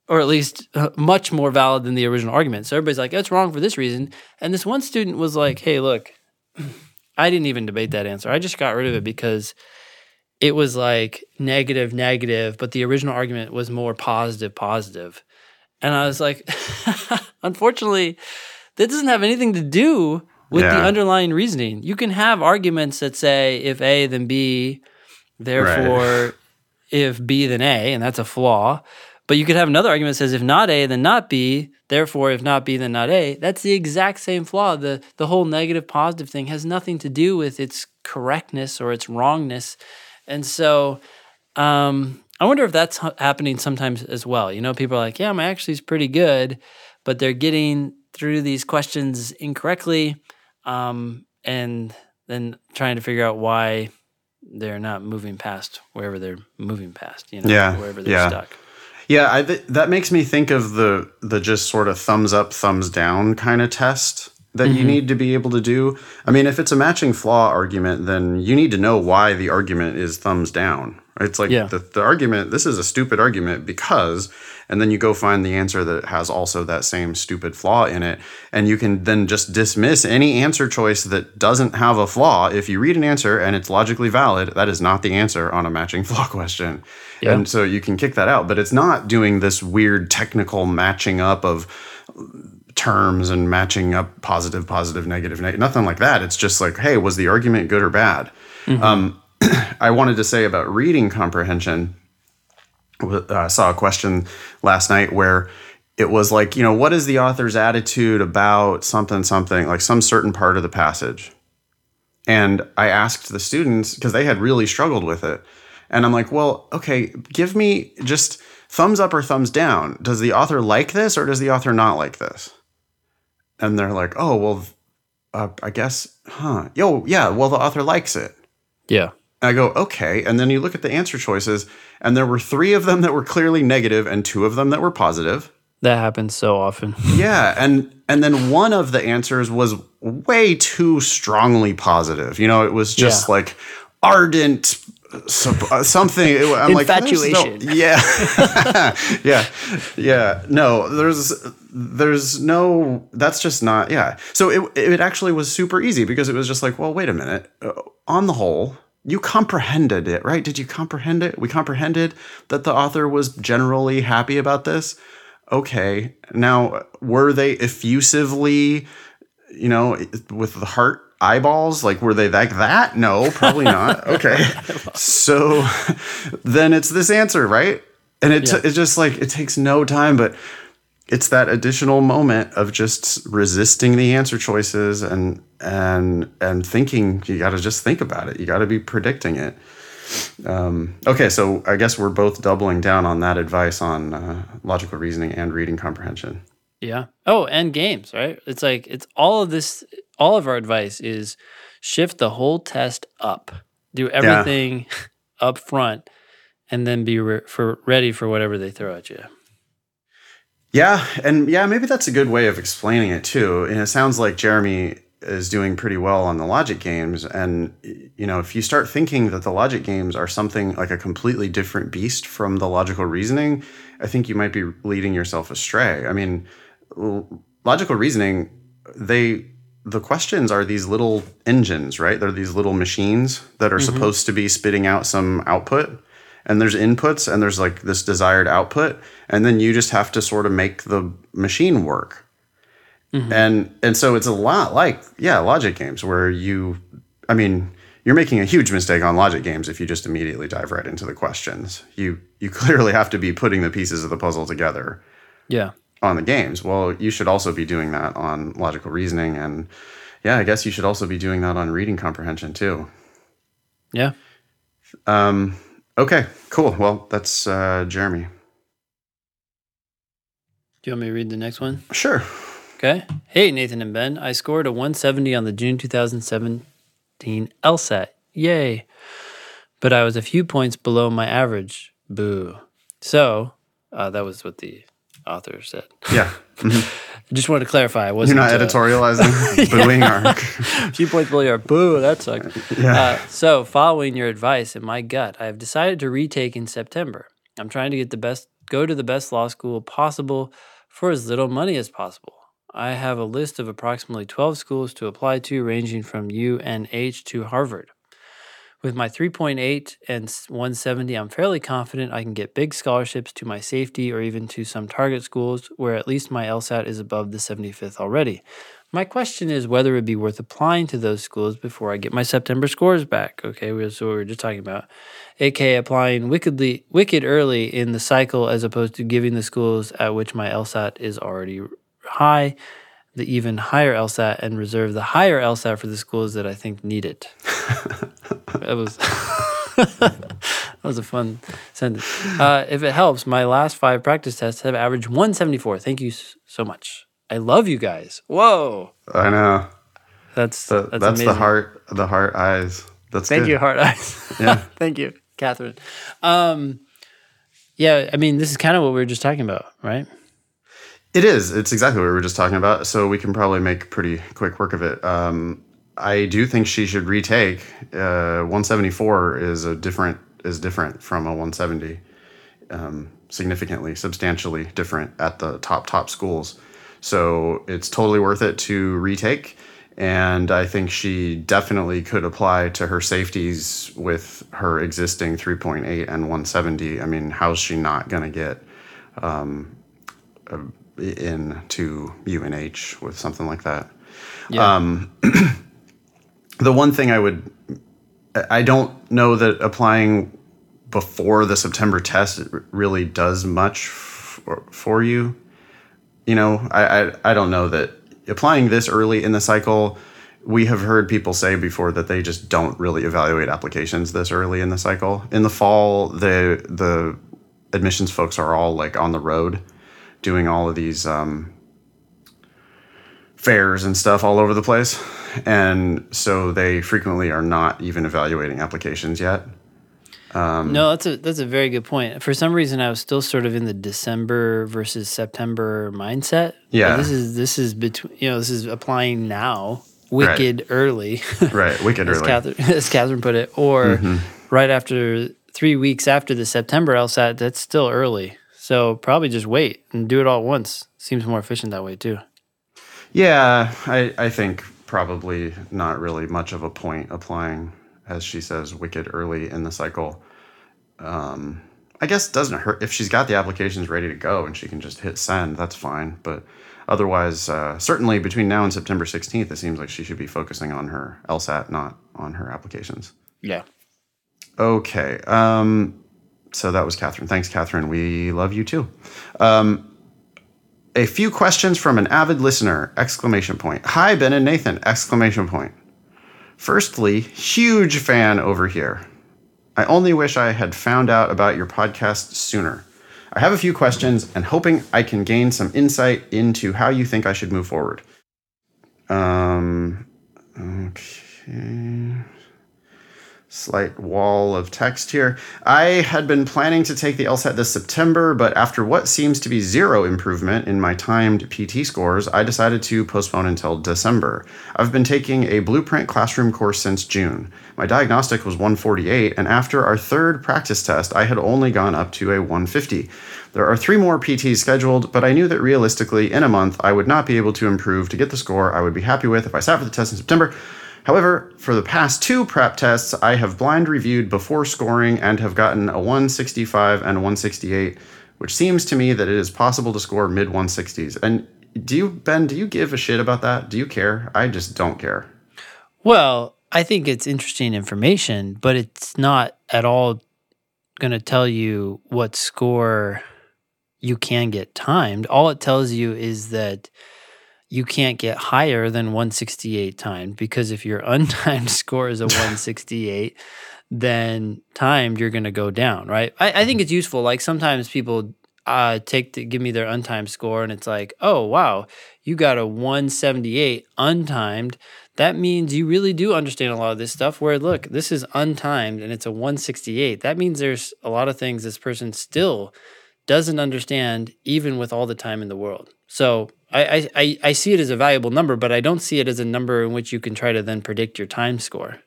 or at least uh, much more valid than the original argument so everybody's like that's wrong for this reason and this one student was like hey look i didn't even debate that answer i just got rid of it because it was like negative negative but the original argument was more positive positive positive. and i was like unfortunately that doesn't have anything to do with the underlying reasoning. You can have arguments that say if A then B, therefore if B then A, and that's a flaw. But you could have another argument that says if not A then not B, therefore if not B then not A. That's the exact same flaw. The the whole negative positive thing has nothing to do with its correctness or its wrongness. And so um, I wonder if that's happening sometimes as well. You know, people are like, yeah, my actually is pretty good, but they're getting through these questions incorrectly um, and then trying to figure out why they're not moving past wherever they're moving past, you know, Yeah, wherever they're yeah. stuck. Yeah, I, th- that makes me think of the the just sort of thumbs up, thumbs down kind of test that you mm-hmm. need to be able to do. I mean, if it's a matching flaw argument, then you need to know why the argument is thumbs down, It's like Yeah. the, the argument, this is a stupid argument because, and then you go find the answer that has also that same stupid flaw in it. And you can then just dismiss any answer choice that doesn't have a flaw. If you read an answer and it's logically valid, that is not the answer on a matching flaw question. Yeah. And so you can kick that out. But it's not doing this weird technical matching up of terms and matching up positive, positive, negative, negative, nothing like that. It's just like, hey, was the argument good or bad? Um, I wanted to say about reading comprehension. uh, I saw a question last night where it was like, you know, what is the author's attitude about something, something, like some certain part of the passage? And I asked the students because they had really struggled with it. And I'm like, well, okay, give me just thumbs up or thumbs down. Does the author like this or does the author not like this? And they're like, oh, well, uh, I guess, huh? Yo, yeah, well, the author likes it. Yeah. I go, okay. And then you look at the answer choices, and there were three of them that were clearly negative and two of them that were positive. That happens so often. Yeah, and and then one of the answers was way too strongly positive. You know, it was just Yeah. like ardent uh, something. I'm like, there's no- Infatuation. yeah, yeah, yeah. No, there's there's no. That's just not. Yeah. So it it actually was super easy because it was just like, well, wait a minute. Uh, on the whole. You comprehended it, right? Did you comprehend it? We comprehended that the author was generally happy about this okay now were they effusively you know with the heart eyeballs like were they like that no probably not okay so then it's this answer right and it Yeah. it's just like it takes no time but it's that additional moment of just resisting the answer choices and and and thinking you got to just think about it you got to be predicting it um, okay so i guess we're both doubling down on that advice on uh, logical reasoning and reading comprehension Yeah. Oh, and games, right? It's like it's all of this all of our advice is shift the whole test up. Do everything up front and then be re- for ready for whatever they throw at you. Yeah and yeah maybe that's a good way of explaining it too. And it sounds like jeremy is doing pretty well on the logic games. And you know if you start thinking that the logic games are something like a completely different beast from the logical reasoning i think you might be leading yourself astray. I mean logical reasoning they the questions are these little engines right? They're these little machines that are mm-hmm. supposed to be spitting out some output and there's inputs and there's like this desired output and then you just have to sort of make the machine work. And and so it's a lot like yeah logic games where you i mean you're making a huge mistake on logic games if you just immediately dive right into the questions. You you clearly have to be putting the pieces of the puzzle together Yeah. on the games. Well you should also be doing that on logical reasoning and yeah i guess you should also be doing that on reading comprehension too. Yeah. um okay cool well that's uh jeremy Do you want me to read the next one? sure Okay. Hey, Nathan and Ben. I scored a 170 on the June 2017 LSAT. Yay. But I was a few points below my average. Boo. So, uh, that was what the author said. yeah I just wanted to clarify. I you're wasn't not uh, editorializing booing our a few points below your boo. That sucks. Uh, so, following your advice and my gut, I have decided to retake in September. I'm trying to get the best, go to the best law school possible for as little money as possible. I have a list of approximately 12 schools to apply to, ranging from UNH to Harvard. With my 3.8 and 170, I'm fairly confident I can get big scholarships to my safety or even to some target schools where at least my LSAT is above the 75th already. My question is whether it'd be worth applying to those schools before I get my September scores back. Okay, that's what we were just talking about. aka applying wickedly wicked early in the cycle as opposed to giving the schools at which my LSAT is already high the even higher LSAT and reserve the higher LSAT for the schools that I think need it. that was that was a fun sentence. Uh, if it helps, my last five practice tests have averaged 174. Thank you so much. I love you guys. Whoa, I know. that's The, that's, that's the heart, the heart eyes. That's Thank good. you, Heart Eyes. Yeah. Thank you, Catherine. Um, yeah, I mean, this is kind of what we were just talking about, right? It is. It's exactly what we were just talking about. So we can probably make pretty quick work of it. Um, I do think she should retake. Uh, 174 is a different is different from a 170, um, significantly, substantially different at the top top schools. So it's totally worth it to retake. And I think she definitely could apply to her safeties with her existing 3.8 and 170. I mean, how's she not going to get um, into UNH with something like that? Yeah. Um, the one thing I would, I don't know that applying before the September test really does much for, for you. You know, I, I, I don't know that applying this early in the cycle, we have heard people say before that they just don't really evaluate applications this early in the cycle. In the fall, the the admissions folks are all like on the road doing all of these um, fairs and stuff all over the place. And so they frequently are not even evaluating applications yet. Um, no, that's a that's a very good point. For some reason, I was still sort of in the December versus September mindset. Yeah, this is this is between you know this is applying now, wicked right. early, right? Wicked as early, Catherine, as Catherine put it, or mm-hmm. right after three weeks after the September LSAT. That's still early, so probably just wait and do it all at once. Seems more efficient that way too. Yeah, I I think probably not really much of a point applying as she says, wicked early in the cycle. Um, I guess doesn't hurt if she's got the applications ready to go and she can just hit send. That's fine. But otherwise, uh, certainly between now and September 16th, it seems like she should be focusing on her LSAT, not on her applications. Yeah. Okay. Um, so that was Catherine. Thanks, Catherine. We love you too. Um, a few questions from an avid listener! Exclamation point. Hi, Ben and Nathan! Exclamation point. Firstly, huge fan over here. I only wish I had found out about your podcast sooner. I have a few questions and hoping I can gain some insight into how you think I should move forward. Um, okay slight wall of text here. I had been planning to take the LSAT this September, but after what seems to be zero improvement in my timed PT scores, I decided to postpone until December. I've been taking a blueprint classroom course since June. My diagnostic was 148, and after our third practice test, I had only gone up to a 150. There are three more PTs scheduled, but I knew that realistically, in a month, I would not be able to improve to get the score I would be happy with if I sat for the test in September. However, for the past two prep tests, I have blind reviewed before scoring and have gotten a 165 and a 168, which seems to me that it is possible to score mid 160s. And do you, Ben, do you give a shit about that? Do you care? I just don't care. Well, I think it's interesting information, but it's not at all going to tell you what score you can get timed. All it tells you is that you can't get higher than 168 timed because if your untimed score is a 168, then timed you're going to go down, right? I, I, think it's useful. Like sometimes people uh, take to give me their untimed score and it's like, oh wow, you got a 178 untimed. That means you really do understand a lot of this stuff. Where look, this is untimed and it's a 168. That means there's a lot of things this person still doesn't understand, even with all the time in the world. So I, I, I see it as a valuable number, but I don't see it as a number in which you can try to then predict your time score.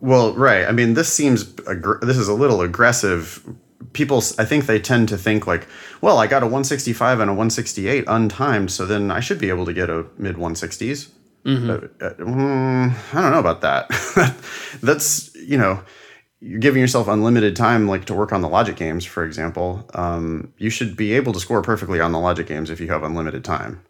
Well, right. I mean, this seems aggr- this is a little aggressive. People, I think they tend to think like, well, I got a 165 and a 168 untimed, so then I should be able to get a mid 160s. Mm-hmm. Uh, uh, mm, I don't know about that. That's you know you're giving yourself unlimited time like to work on the logic games for example um, you should be able to score perfectly on the logic games if you have unlimited time.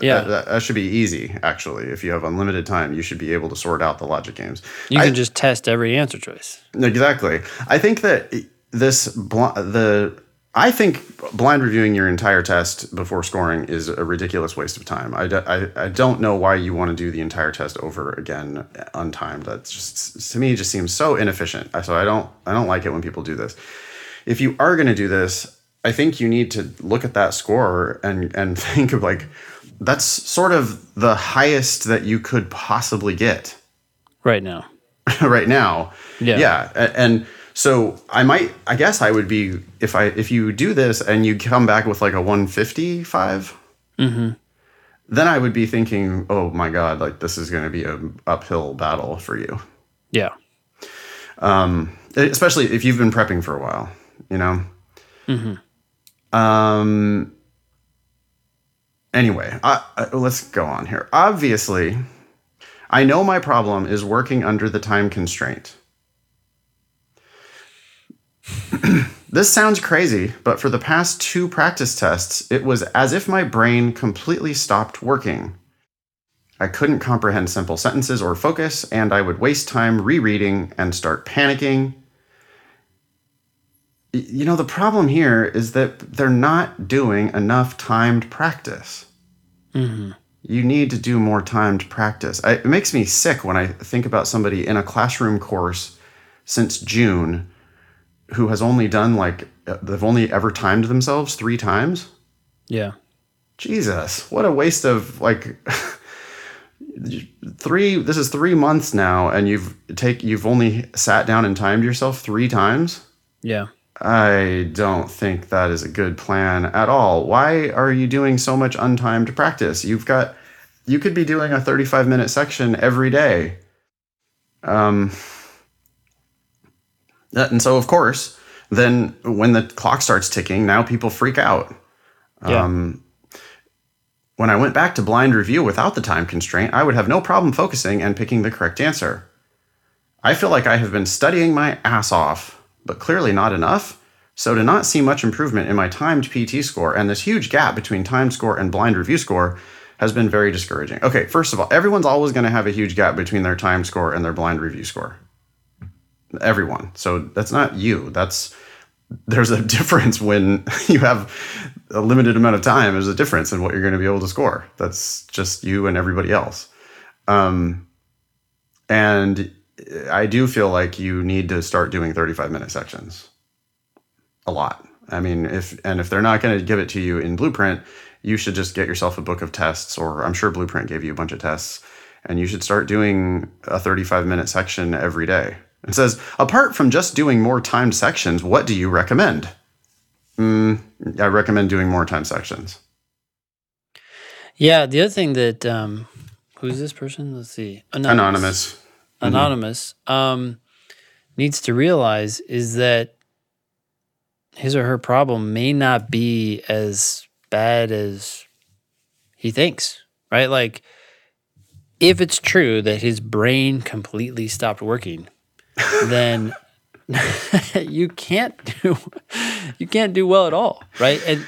Yeah. that, that, that, should be easy actually. If you have unlimited time you should be able to sort out the logic games. You can I, just test every answer choice. Exactly. I think that this the I think blind reviewing your entire test before scoring is a ridiculous waste of time. I, I, I don't know why you want to do the entire test over again untimed. That's just to me it just seems so inefficient. So I don't I don't like it when people do this. If you are going to do this, I think you need to look at that score and and think of like that's sort of the highest that you could possibly get right now. right now. Yeah. Yeah, and so I might, I guess I would be if I if you do this and you come back with like a 155, mm-hmm. then I would be thinking, oh my god, like this is going to be a uphill battle for you. Yeah. Um, especially if you've been prepping for a while, you know. Hmm. Um. Anyway, I, I, let's go on here. Obviously, I know my problem is working under the time constraint. this sounds crazy, but for the past two practice tests, it was as if my brain completely stopped working. I couldn't comprehend simple sentences or focus, and I would waste time rereading and start panicking. You know, the problem here is that they're not doing enough timed practice. Mm-hmm. You need to do more timed practice. I, it makes me sick when I think about somebody in a classroom course since June who has only done like, uh, they've only ever timed themselves three times. Yeah. Jesus, what a waste of like three. This is three months now, and you've take you've only sat down and timed yourself three times. Yeah. I don't think that is a good plan at all. Why are you doing so much untimed practice? You've got you could be doing a 35 minute section every day. Um and so of course, then when the clock starts ticking, now people freak out. Yeah. Um when I went back to blind review without the time constraint, I would have no problem focusing and picking the correct answer. I feel like I have been studying my ass off, but clearly not enough. So to not see much improvement in my timed PT score and this huge gap between timed score and blind review score has been very discouraging. Okay, first of all, everyone's always going to have a huge gap between their timed score and their blind review score. Everyone. So that's not you. That's there's a difference when you have a limited amount of time. There's a difference in what you're going to be able to score. That's just you and everybody else. Um, and I do feel like you need to start doing 35 minute sections a lot. I mean, if and if they're not going to give it to you in Blueprint, you should just get yourself a book of tests, or I'm sure Blueprint gave you a bunch of tests, and you should start doing a 35 minute section every day. It says, apart from just doing more timed sections, what do you recommend? Mm, I recommend doing more timed sections. Yeah. The other thing that um, who's this person? Let's see. Anonymous. Anonymous um, needs to realize is that his or her problem may not be as bad as he thinks, right? Like, if it's true that his brain completely stopped working, then you can't do you can't do well at all, right? And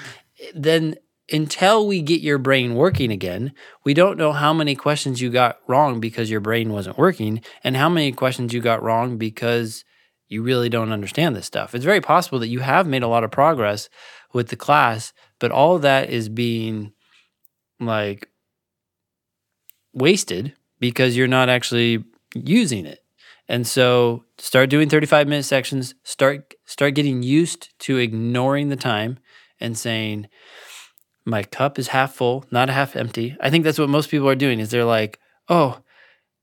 then until we get your brain working again, we don't know how many questions you got wrong because your brain wasn't working and how many questions you got wrong because you really don't understand this stuff. It's very possible that you have made a lot of progress with the class, but all of that is being like wasted because you're not actually using it. And so start doing 35 minute sections, start start getting used to ignoring the time and saying my cup is half full, not half empty. I think that's what most people are doing is they're like, "Oh,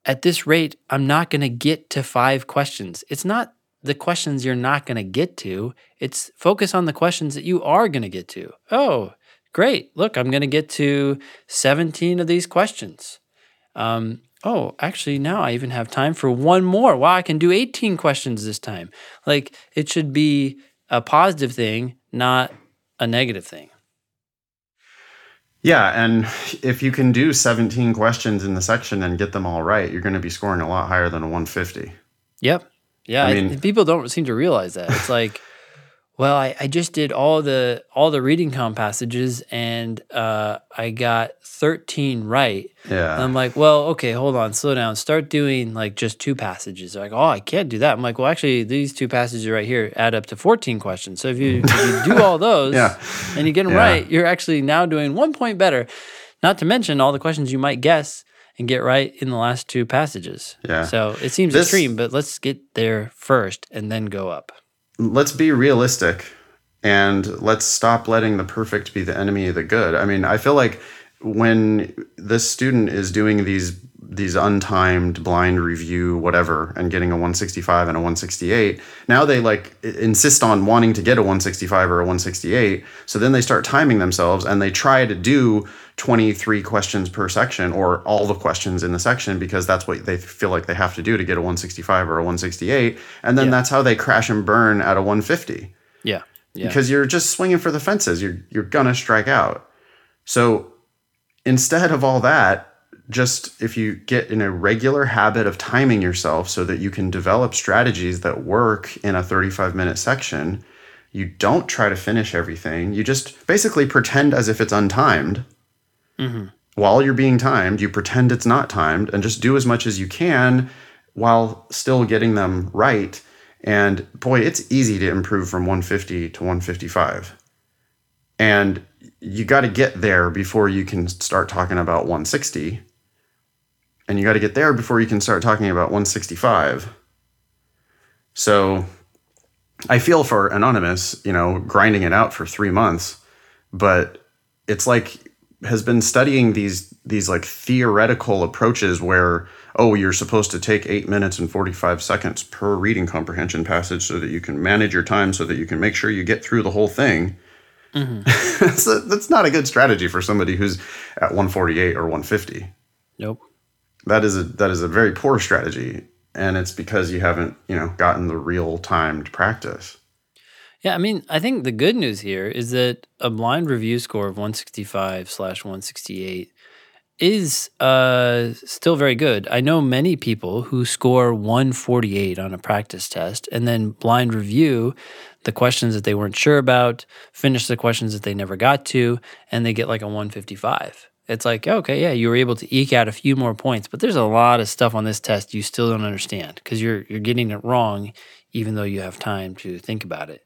at this rate, I'm not going to get to 5 questions." It's not the questions you're not going to get to. It's focus on the questions that you are going to get to. Oh, great. Look, I'm going to get to 17 of these questions. Um, oh, actually, now I even have time for one more. Wow, I can do 18 questions this time. Like, it should be a positive thing, not a negative thing. Yeah, and if you can do 17 questions in the section and get them all right, you're going to be scoring a lot higher than a 150. Yep. Yeah. I I people don't seem to realize that. It's like, well, I, I just did all the all the reading comp passages and uh, I got 13 right. Yeah. And I'm like, well, okay, hold on, slow down. Start doing like just two passages. They're like, oh, I can't do that. I'm like, well, actually, these two passages right here add up to 14 questions. So if you, if you do all those Yeah. and you get them Yeah. right, you're actually now doing one point better. Not to mention all the questions you might guess and get right in the last two passages. Yeah. So it seems This- extreme, but let's get there first and then go up. Let's be realistic and let's stop letting the perfect be the enemy of the good. I mean, I feel like when this student is doing these these untimed blind review whatever and getting a 165 and a 168 now they like insist on wanting to get a 165 or a 168 so then they start timing themselves and they try to do 23 questions per section or all the questions in the section because that's what they feel like they have to do to get a 165 or a 168 and then Yeah. that's how they crash and burn at a 150 Yeah. Yeah. because you're just swinging for the fences. You're you're gonna strike out. So instead of all that, just if you get in a regular habit of timing yourself so that you can develop strategies that work in a 35 minute section, you don't try to finish everything. You just basically pretend as if it's untimed. Mm-hmm. While you're being timed, you pretend it's not timed and just do as much as you can while still getting them right. And boy, it's easy to improve from 150 to 155. And you got to get there before you can start talking about 160. And you got to get there before you can start talking about 165. So I feel for Anonymous, you know, grinding it out for three months, but it's like has been studying these these like theoretical approaches where oh you're supposed to take eight minutes and 45 seconds per reading comprehension passage so that you can manage your time so that you can make sure you get through the whole thing mm-hmm. that's, a, that's not a good strategy for somebody who's at 148 or 150 nope. That is a that is a very poor strategy and it's because you haven't you know gotten the real timed practice Yeah, I mean, I think the good news here is that a blind review score of 165 slash 168 is uh, still very good. I know many people who score 148 on a practice test and then blind review the questions that they weren't sure about, finish the questions that they never got to, and they get like a 155. It's like, okay, yeah, you were able to eke out a few more points, but there's a lot of stuff on this test you still don't understand because you're you're getting it wrong, even though you have time to think about it.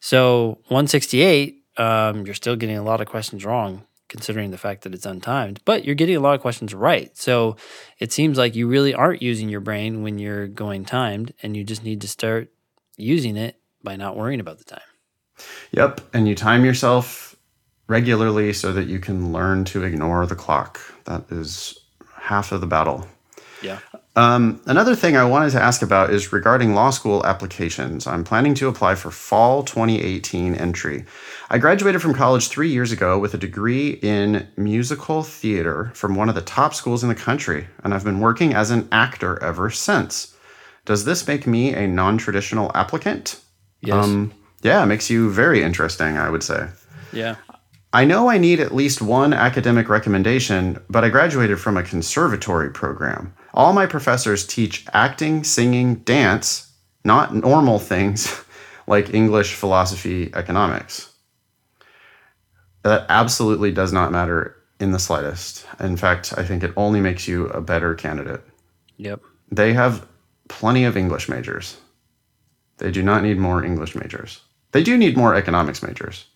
So 168, um, you're still getting a lot of questions wrong, considering the fact that it's untimed, but you're getting a lot of questions right. So it seems like you really aren't using your brain when you're going timed, and you just need to start using it by not worrying about the time. Yep. And you time yourself regularly so that you can learn to ignore the clock. That is half of the battle. Yeah. Um, another thing I wanted to ask about is regarding law school applications. I'm planning to apply for fall 2018 entry. I graduated from college three years ago with a degree in musical theater from one of the top schools in the country, and I've been working as an actor ever since. Does this make me a non traditional applicant? Yes. Um, yeah, it makes you very interesting, I would say. yeah. I know I need at least one academic recommendation, but I graduated from a conservatory program. All my professors teach acting, singing, dance, not normal things like English, philosophy, economics. That absolutely does not matter in the slightest. In fact, I think it only makes you a better candidate. Yep. They have plenty of English majors. They do not need more English majors. They do need more economics majors,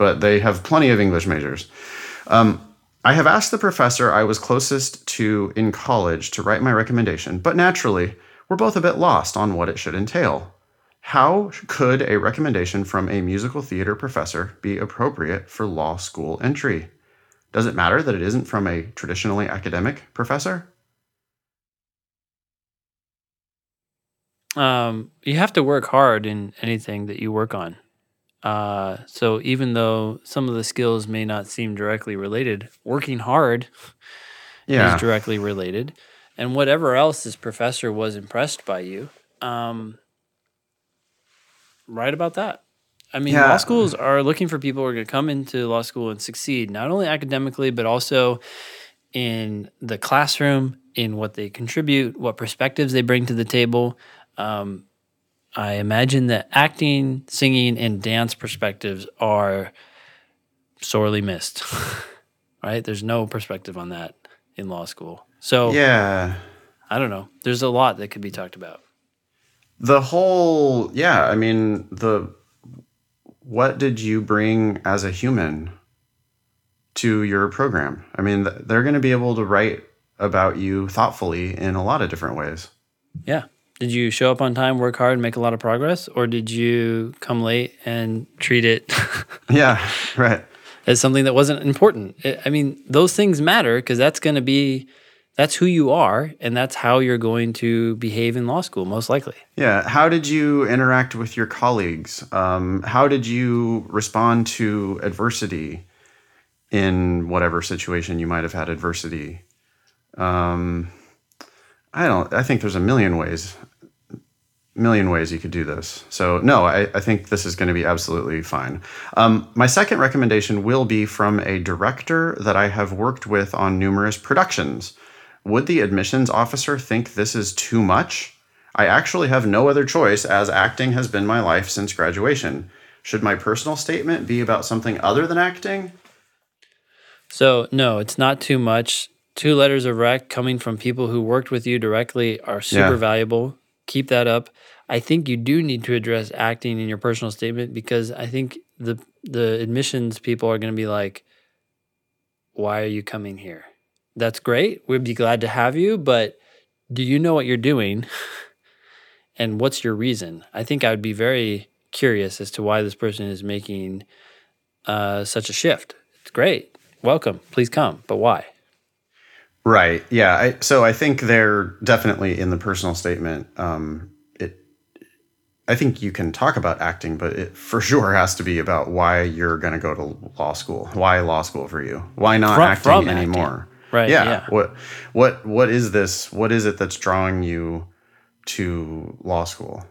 but they have plenty of English majors. Um, I have asked the professor I was closest to in college to write my recommendation, but naturally, we're both a bit lost on what it should entail. How could a recommendation from a musical theater professor be appropriate for law school entry? Does it matter that it isn't from a traditionally academic professor? um, you have to work hard in anything that you work on. Uh, so even though some of the skills may not seem directly related, working hard Yeah. is directly related. And whatever else this professor was impressed by you, um, write about that. I mean, Yeah. law schools are looking for people who are going to come into law school and succeed, not only academically, but also in the classroom, in what they contribute, what perspectives they bring to the table. Um, I imagine that acting, singing, and dance perspectives are sorely missed. right? There's no perspective on that in law school. So Yeah. I don't know. There's a lot that could be talked about. the whole yeah i mean the what did you bring as a human to your program i mean they're going to be able to write about you thoughtfully in a lot of different ways Yeah. Did you show up on time, work hard, and make a lot of progress, or did you come late and treat it yeah right as something that wasn't important? I I mean, those things matter because that's going to be that's who you are, and that's how you're going to behave in law school, most likely. Yeah. How did you interact with your colleagues? Um, how did you respond to adversity in whatever situation you might have had adversity? Um, I don't. I think there's a million ways, million ways you could do this. So no, I, I think this is going to be absolutely fine. Um, my second recommendation will be from a director that I have worked with on numerous productions. Would the admissions officer think this is too much? I actually have no other choice as acting has been my life since graduation. Should my personal statement be about something other than acting? So, no, it's not too much. Two letters of rec coming from people who worked with you directly are super Yeah. valuable. Keep that up. I think you do need to address acting in your personal statement because I think the the admissions people are going to be like, "Why are you coming here?" That's great. We'd be glad to have you, but do you know what you're doing? and what's your reason? I think I would be very curious as to why this person is making uh, such a shift. It's great. Welcome. Please come. But why? Right. Yeah. I, so I think they're definitely in the personal statement. Um. I think you can talk about acting, but it for sure has to be about why you're going to go to law school. Why law school for you? Why not From- acting from acting. anymore? Right, Yeah. yeah. What? What? What is this? What is it that's drawing you to law school?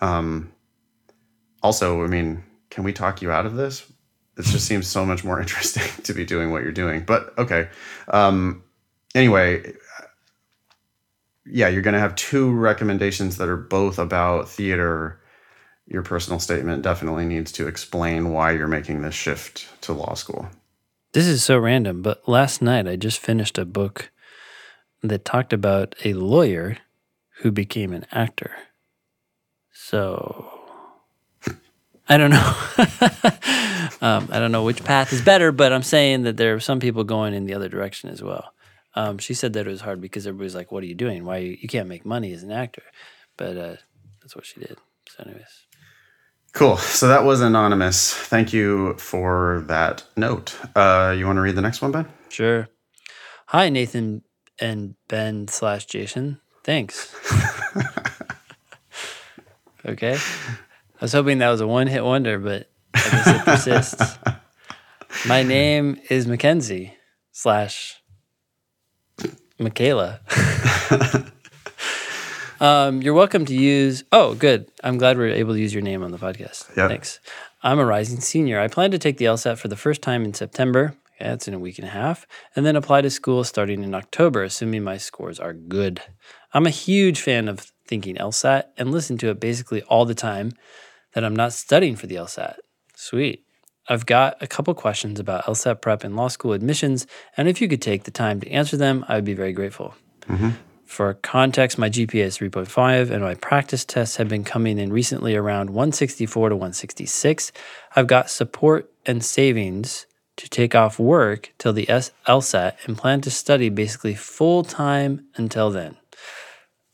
Um. Also, I mean, can we talk you out of this? It just seems so much more interesting to be doing what you're doing. But okay. Um, anyway, yeah, you're going to have two recommendations that are both about theater. Your personal statement definitely needs to explain why you're making this shift to law school. This is so random, but last night I just finished a book that talked about a lawyer who became an actor. So I don't know. um, I don't know which path is better, but I'm saying that there are some people going in the other direction as well. Um, she said that it was hard because everybody's like, "What are you doing? Why you, you can't make money as an actor?" But uh, that's what she did. So, anyways, Cool. So that was anonymous. Thank you for that note. Uh, you want to read the next one, Ben? Sure. Hi, Nathan and Ben slash Jason. Thanks. okay. I was hoping that was a one hit wonder, but I guess it persists. My name is Mackenzie slash Michaela. um, you're welcome to use. Oh, good. I'm glad we're able to use your name on the podcast. Yep. Thanks. I'm a rising senior. I plan to take the LSAT for the first time in September. Yeah, it's in a week and a half. And then apply to school starting in October, assuming my scores are good. I'm a huge fan of thinking LSAT and listen to it basically all the time that I'm not studying for the LSAT. Sweet. I've got a couple questions about LSAT prep and law school admissions, and if you could take the time to answer them, I would be very grateful. For context, my GPA is 3.5, and my practice tests have been coming in recently around 164 to 166. I've got support and savings to take off work till the LSAT and plan to study basically full time until then.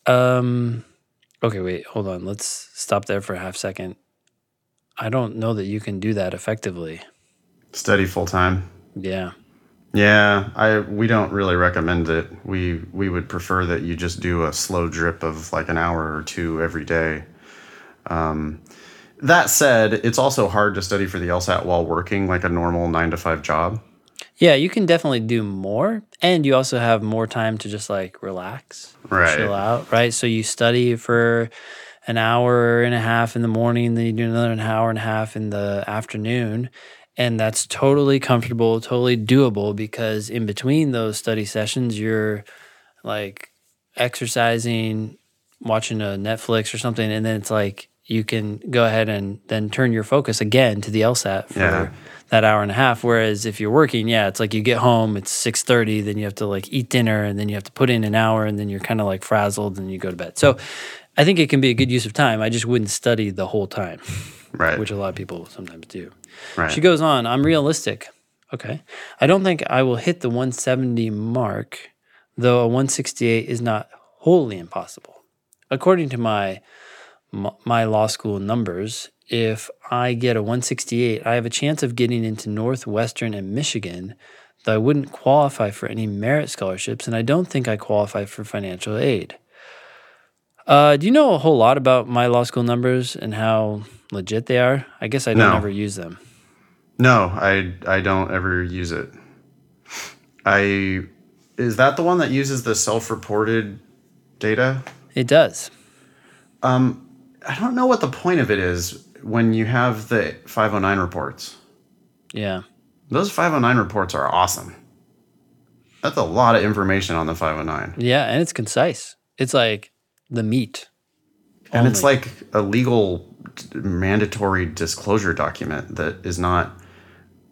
Um, okay, wait, hold on. Let's stop there for a half second. I don't know that you can do that effectively. Study full time. Yeah. Yeah, I we don't really recommend it. We we would prefer that you just do a slow drip of like an hour or two every day. Um, that said, it's also hard to study for the LSAT while working like a normal nine to five job. Yeah, you can definitely do more. And you also have more time to just like relax, Right. chill out, right? So you study for an hour and a half in the morning, then you do another an hour and a half in the afternoon. And that's totally comfortable, totally doable because in between those study sessions, you're like exercising, watching a Netflix or something. And then it's like you can go ahead and then turn your focus again to the LSAT for Yeah. that hour and a half. Whereas if you're working, yeah, it's like you get home, it's six thirty, then you have to like eat dinner, and then you have to put in an hour, and then you're kind of like frazzled, and you go to bed. So, I think it can be a good use of time. I just wouldn't study the whole time, Right. which a lot of people sometimes do. right. She goes on, I'm realistic. Okay. I don't think I will hit the 170 mark, though a 168 is not wholly impossible. According to my my law school numbers, if I get a 168, I have a chance of getting into Northwestern and Michigan, though I wouldn't qualify for any merit scholarships, and I don't think I qualify for financial aid. Uh, do you know a whole lot about my law school numbers and how legit they are? I guess I don't No. ever use them. No, I I don't ever use it. I is that the one that uses the self-reported data? It does. Um, I don't know what the point of it is when you have the 509 reports. Yeah. Those 509 reports are awesome. That's a lot of information on the 509. Yeah, and it's concise. It's like the meat. And it's like a legal mandatory disclosure document that is not,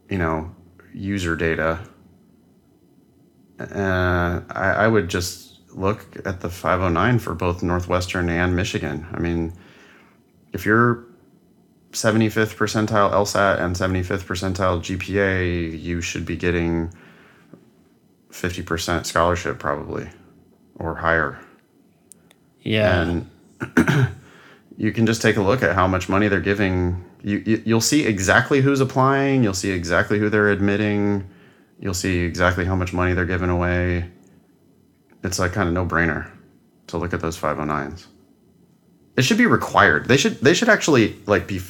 you know, user data. Uh, I, I would just look at the 509 for both Northwestern and Michigan. I mean, if you're 75th percentile LSAT and 75th percentile GPA, you should be getting 50% scholarship probably or higher yeah. and you can just take a look at how much money they're giving. You, you you'll see exactly who's applying. You'll see exactly who they're admitting. You'll see exactly how much money they're giving away. It's like kind of no brainer to look at those 509s. It should be required. They should they should actually like be.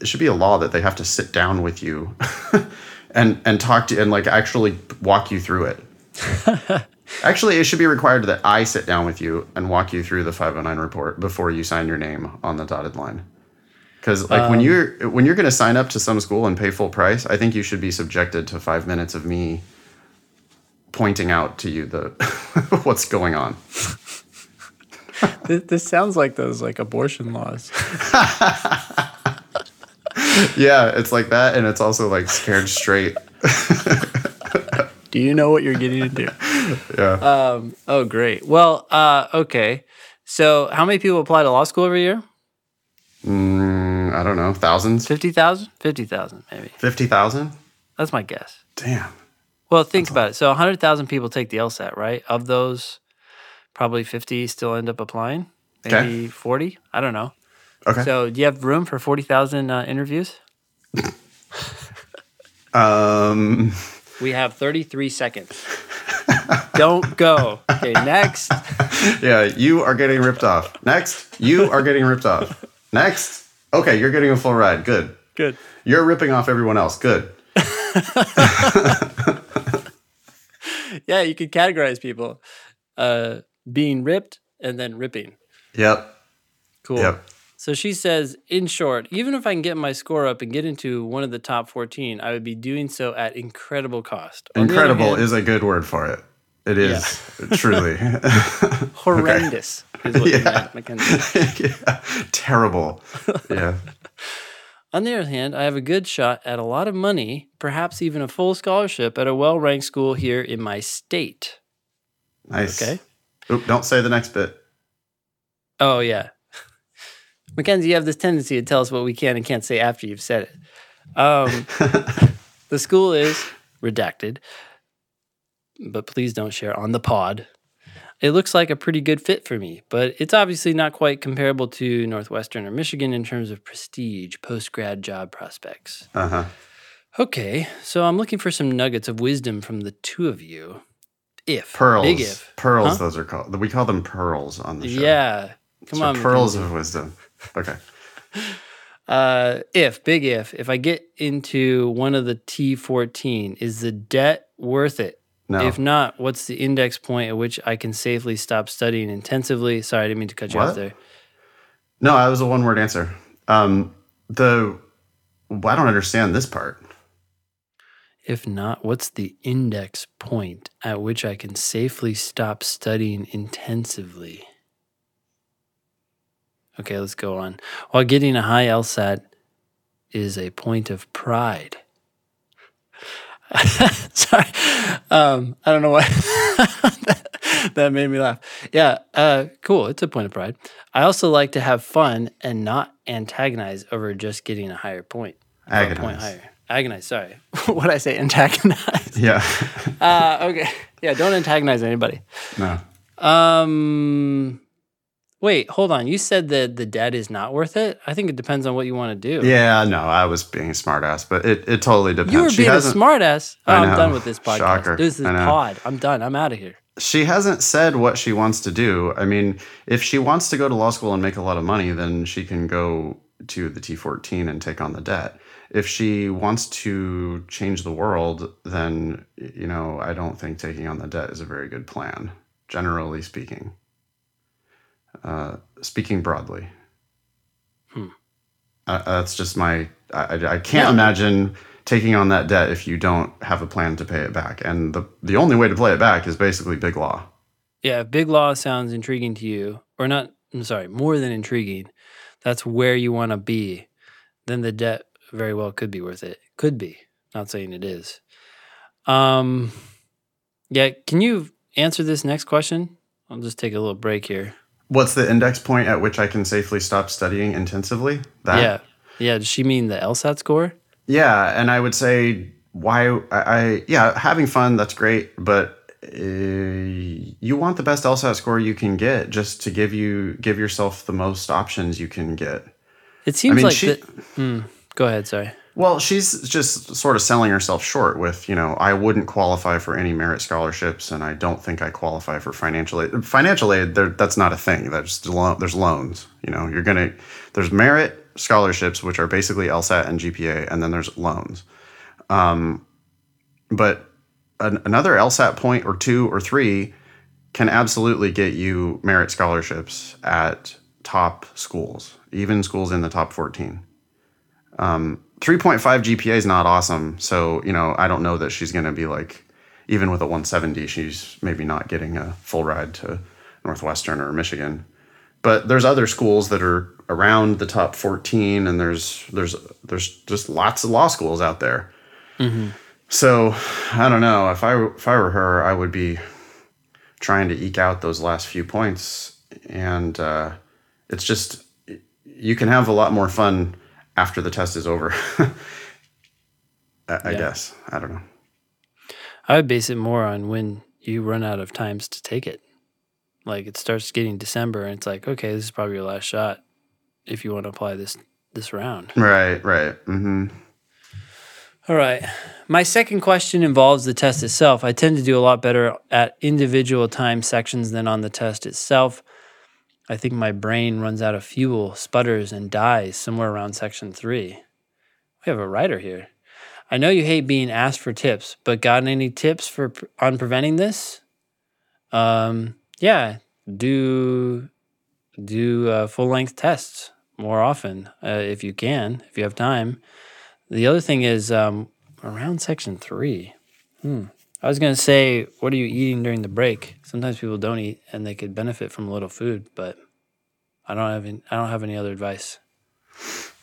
It should be a law that they have to sit down with you, and and talk to and like actually walk you through it. Actually, it should be required that I sit down with you and walk you through the 509 report before you sign your name on the dotted line. Because like when um, you're when you're going to sign up to some school and pay full price, I think you should be subjected to five minutes of me pointing out to you the what's going on. this, this sounds like those like abortion laws. Yeah, it's like that, and it's also like scared straight. Do you know what you're getting into? Yeah, Um, oh, great. Well, uh, okay. So, how many people apply to law school every year? mm, I don't know, thousands, 50,000? 50,000, maybe. fifty thousand. That's my guess. Damn. Well, think about it. So, 100,000 people take the LSAT, right? Of those, probably 50 still end up applying. Okay. Maybe 40. I don't know. Okay. So, do you have room for 40,000 uh, interviews? um. We have 33 seconds. don't go. Okay, next. Yeah, you are getting ripped off. Next, you are getting ripped off. Next, okay, you're getting a full ride. Good. Good. You're ripping off everyone else. Good. Yeah, you could categorize people uh, being ripped and then ripping. Yep. Cool. Yep. So she says, in short, even if I can get my score up and get into one of the top 14, I would be doing so at incredible cost. On Incredible hand, is a good word for it. It is truly horrendous is what Yeah. Yeah. terrible. Yeah. On the other hand, I have a good shot at a lot of money, perhaps even a full scholarship at a well ranked school here in my state. Nice. Okay. Oop, don't say the next bit. Oh, yeah. Mackenzie, you have this tendency to tell us what we can and can't say after you've said it. Um, the school is redacted, but please don't share on the pod. It looks like a pretty good fit for me, but it's obviously not quite comparable to Northwestern or Michigan in terms of prestige, post grad job prospects. Uh huh. Okay, so I'm looking for some nuggets of wisdom from the two of you. If Pearls. big if, Pearls, Huh? those are called. We call them pearls on the show. yeah, come So on, pearls of wisdom. Okay. Uh, if big if if I get into one of the T14, is the debt worth it? No. If not, what's the index point at which I can safely stop studying intensively? Sorry, I didn't mean to cut you off there. no, that was a one word answer. Um, the I don't understand this part. If not, what's the index point at which I can safely stop studying intensively? Okay, let's go on. While getting a high LSAT is a point of pride. Sorry. Um, I don't know why that, made me laugh. Yeah, uh, cool. It's a point of pride. I also like to have fun and not antagonize over just getting a higher point. or a point Agonize. higher. Agonize, sorry. what I say? Antagonize. Yeah. Uh, okay. Yeah, don't antagonize anybody. no. Um, Wait, hold on. You said that the debt is not worth it. I think it depends on what you want to do. Yeah, no, I was being a smartass, but it, it totally depends. You were She being a smartass. Oh, I'm done with this podcast. Shocker. This is pod. I'm done. I'm out of here. she hasn't said what she wants to do. I mean, if she wants to go to law school and make a lot of money, then she can go to the T14 and take on the debt. If she wants to change the world, then you know, I don't think taking on the debt is a very good plan, generally speaking. Uh, speaking broadly, Hmm. uh, that's just my. I, I, can't Yeah. imagine taking on that debt if you don't have a plan to pay it back. And the the only way to play it back is basically big law. Yeah, if big law sounds intriguing to you, or not, I'm sorry, more than intriguing, that's where you want to be, then the debt very well could be worth it. Could be. Not saying it is. Um, yeah, can you answer this next question? I'll just take a little break here. What's the index point at which I can safely stop studying intensively? That? yeah. Yeah, does she mean the LSAT score? Yeah, and I would say why I, I yeah, having fun that's great, but uh, you want the best LSAT score you can get just to give you give yourself the most options you can get. It seems mean, like she- the, Hmm, go ahead, sorry. Well, she's just sort of selling herself short with, you know, I wouldn't qualify for any merit scholarships, and I don't think I qualify for financial aid. Financial aid, that's not a thing. That's there's loans. You know, you're gonna there's merit scholarships, which are basically LSAT and GPA, and then there's loans. Um, but an, another LSAT point or two or three can absolutely get you merit scholarships at top schools, even schools in the top 14. 3.5 GPA is not awesome. So, you know, I don't know that she's going to be like, even with a 170, she's maybe not getting a full ride to Northwestern or Michigan. But there's other schools that are around the top 14, and there's there's there's just lots of law schools out there. So I don't know if I if I were her, I would be trying to eke out those last few points, and uh, it's just you can have a lot more fun after the test is over. I, I Yeah. guess I don't know. I would base it more on when you run out of times to take it. Like it starts getting December and it's like, okay, this is probably your last shot if you want to apply this this round. Right, right. hmm All right. My second question involves the test itself. I tend to do a lot better at individual time sections than on the test itself. I think my brain runs out of fuel, sputters, and dies somewhere around section three. We have a writer here. I know you hate being asked for tips, but got any tips for on preventing this? Um, yeah, do do uh, full length tests more often uh, if you can, if you have time. The other thing is um, around section three. Hmm. I was gonna say, what are you eating during the break? Sometimes people don't eat, and they could benefit from a little food, but I don't have any, I don't have any other advice.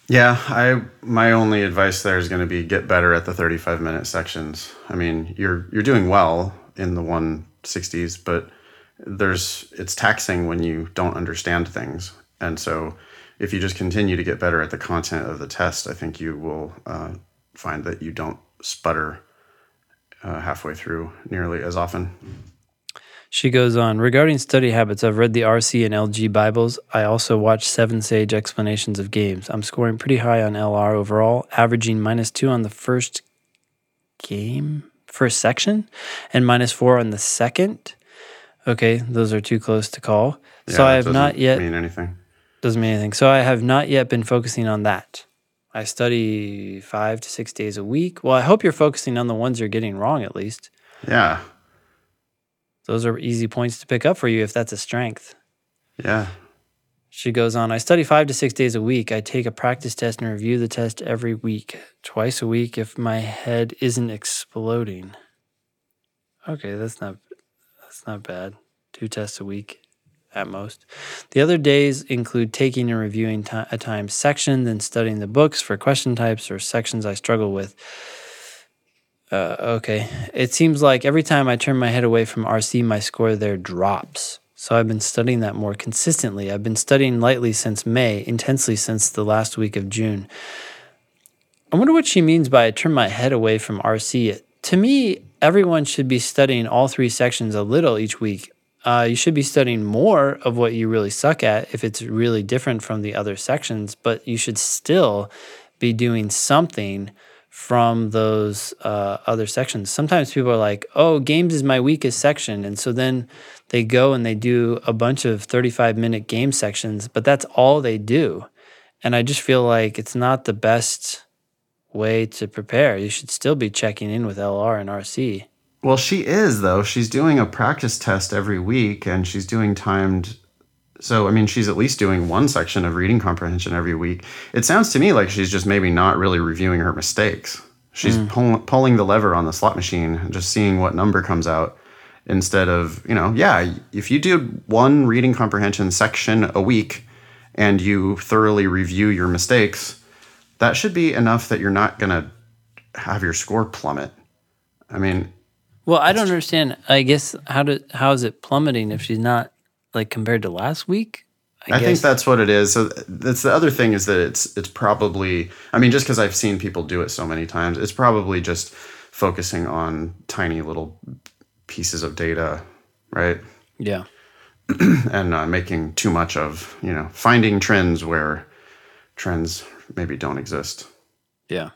Yeah, I my only advice there is going to be get better at the 35 minute sections. I mean, you're you're doing well in the 160s, but there's it's taxing when you don't understand things. And so if you just continue to get better at the content of the test, I think you will uh, find that you don't sputter uh, halfway through nearly as often. She goes on regarding study habits. I've read the RC and LG Bibles. I also watch 7Sage explanations of games. I'm scoring pretty high on LR overall, averaging minus two on the first game, first section, and minus four on the second. Okay, those are too close to call. so I have not yet mean anything. doesn't mean anything. So I have not yet been focusing on that. I study five to six days a week. Well, I hope you're focusing on the ones you're getting wrong at least. Yeah, Those are easy points to pick up for you if that's a strength. yeah. She goes on, I study five to six days a week. I take a practice test and review the test every week, twice a week if my head isn't exploding. Okay, that's not that's not bad. Two tests a week at most. The other days include taking and reviewing a time section, then studying the books for question types or sections I struggle with. Uh, okay. It seems like every time I turn my head away from RC, my score there drops. So I've been studying that more consistently. I've been studying lightly since May, intensely since the last week of June. I wonder what she means by I turn my head away from RC. To me, everyone should be studying all three sections a little each week. Uh, you should be studying more of what you really suck at if it's really different from the other sections, but you should still be doing something from those uh, other sections. Sometimes people are like, oh, games is my weakest section. And so then they go and they do a bunch of 35 minute game sections, but that's all they do. And I just feel like it's not the best way to prepare. You should still be checking in with LR and RC. Well, she is though. She's doing a practice test every week, and she's doing timed. So, I mean, she's at least doing one section of reading comprehension every week. It sounds to me like she's just maybe not really reviewing her mistakes. She's mm. pull, pulling the lever on the slot machine and just seeing what number comes out instead of, you know, yeah, if you do one reading comprehension section a week and you thoroughly review your mistakes, that should be enough that you're not going to have your score plummet. I mean, well, I don't understand. I guess how do how is it plummeting if she's not like compared to last week? I, I think that's what it is. So that's the other thing is that it's it's probably I mean just because I've seen people do it so many times, it's probably just focusing on tiny little pieces of data, right? Yeah. and uh, making too much of you know finding trends where trends maybe don't exist. Yeah.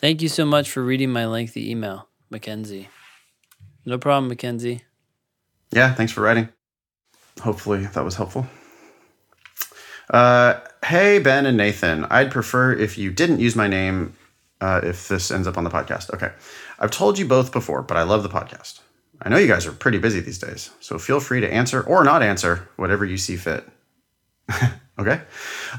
Thank you so much for reading my lengthy email, Mackenzie. No problem, Mackenzie. Yeah, thanks for writing. Hopefully that was helpful. Uh, hey, Ben and Nathan. I'd prefer if you didn't use my name uh, if this ends up on the podcast. Okay. I've told you both before, but I love the podcast. I know you guys are pretty busy these days, so feel free to answer or not answer whatever you see fit. okay.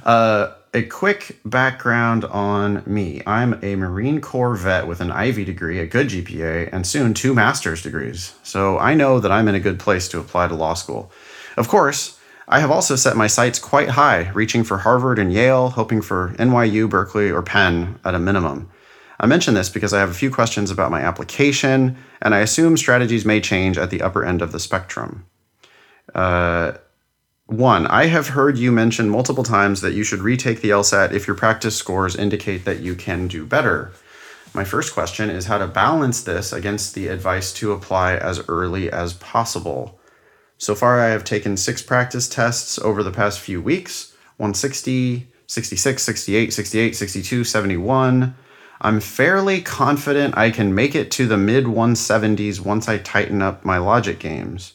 Uh, a quick background on me. I'm a Marine Corps vet with an Ivy degree, a good GPA, and soon two master's degrees. So I know that I'm in a good place to apply to law school. Of course, I have also set my sights quite high, reaching for Harvard and Yale, hoping for NYU, Berkeley, or Penn at a minimum. I mention this because I have a few questions about my application, and I assume strategies may change at the upper end of the spectrum. Uh, one, I have heard you mention multiple times that you should retake the LSAT if your practice scores indicate that you can do better. My first question is how to balance this against the advice to apply as early as possible. So far, I have taken six practice tests over the past few weeks 160, 66, 68, 68, 62, 71. I'm fairly confident I can make it to the mid 170s once I tighten up my logic games.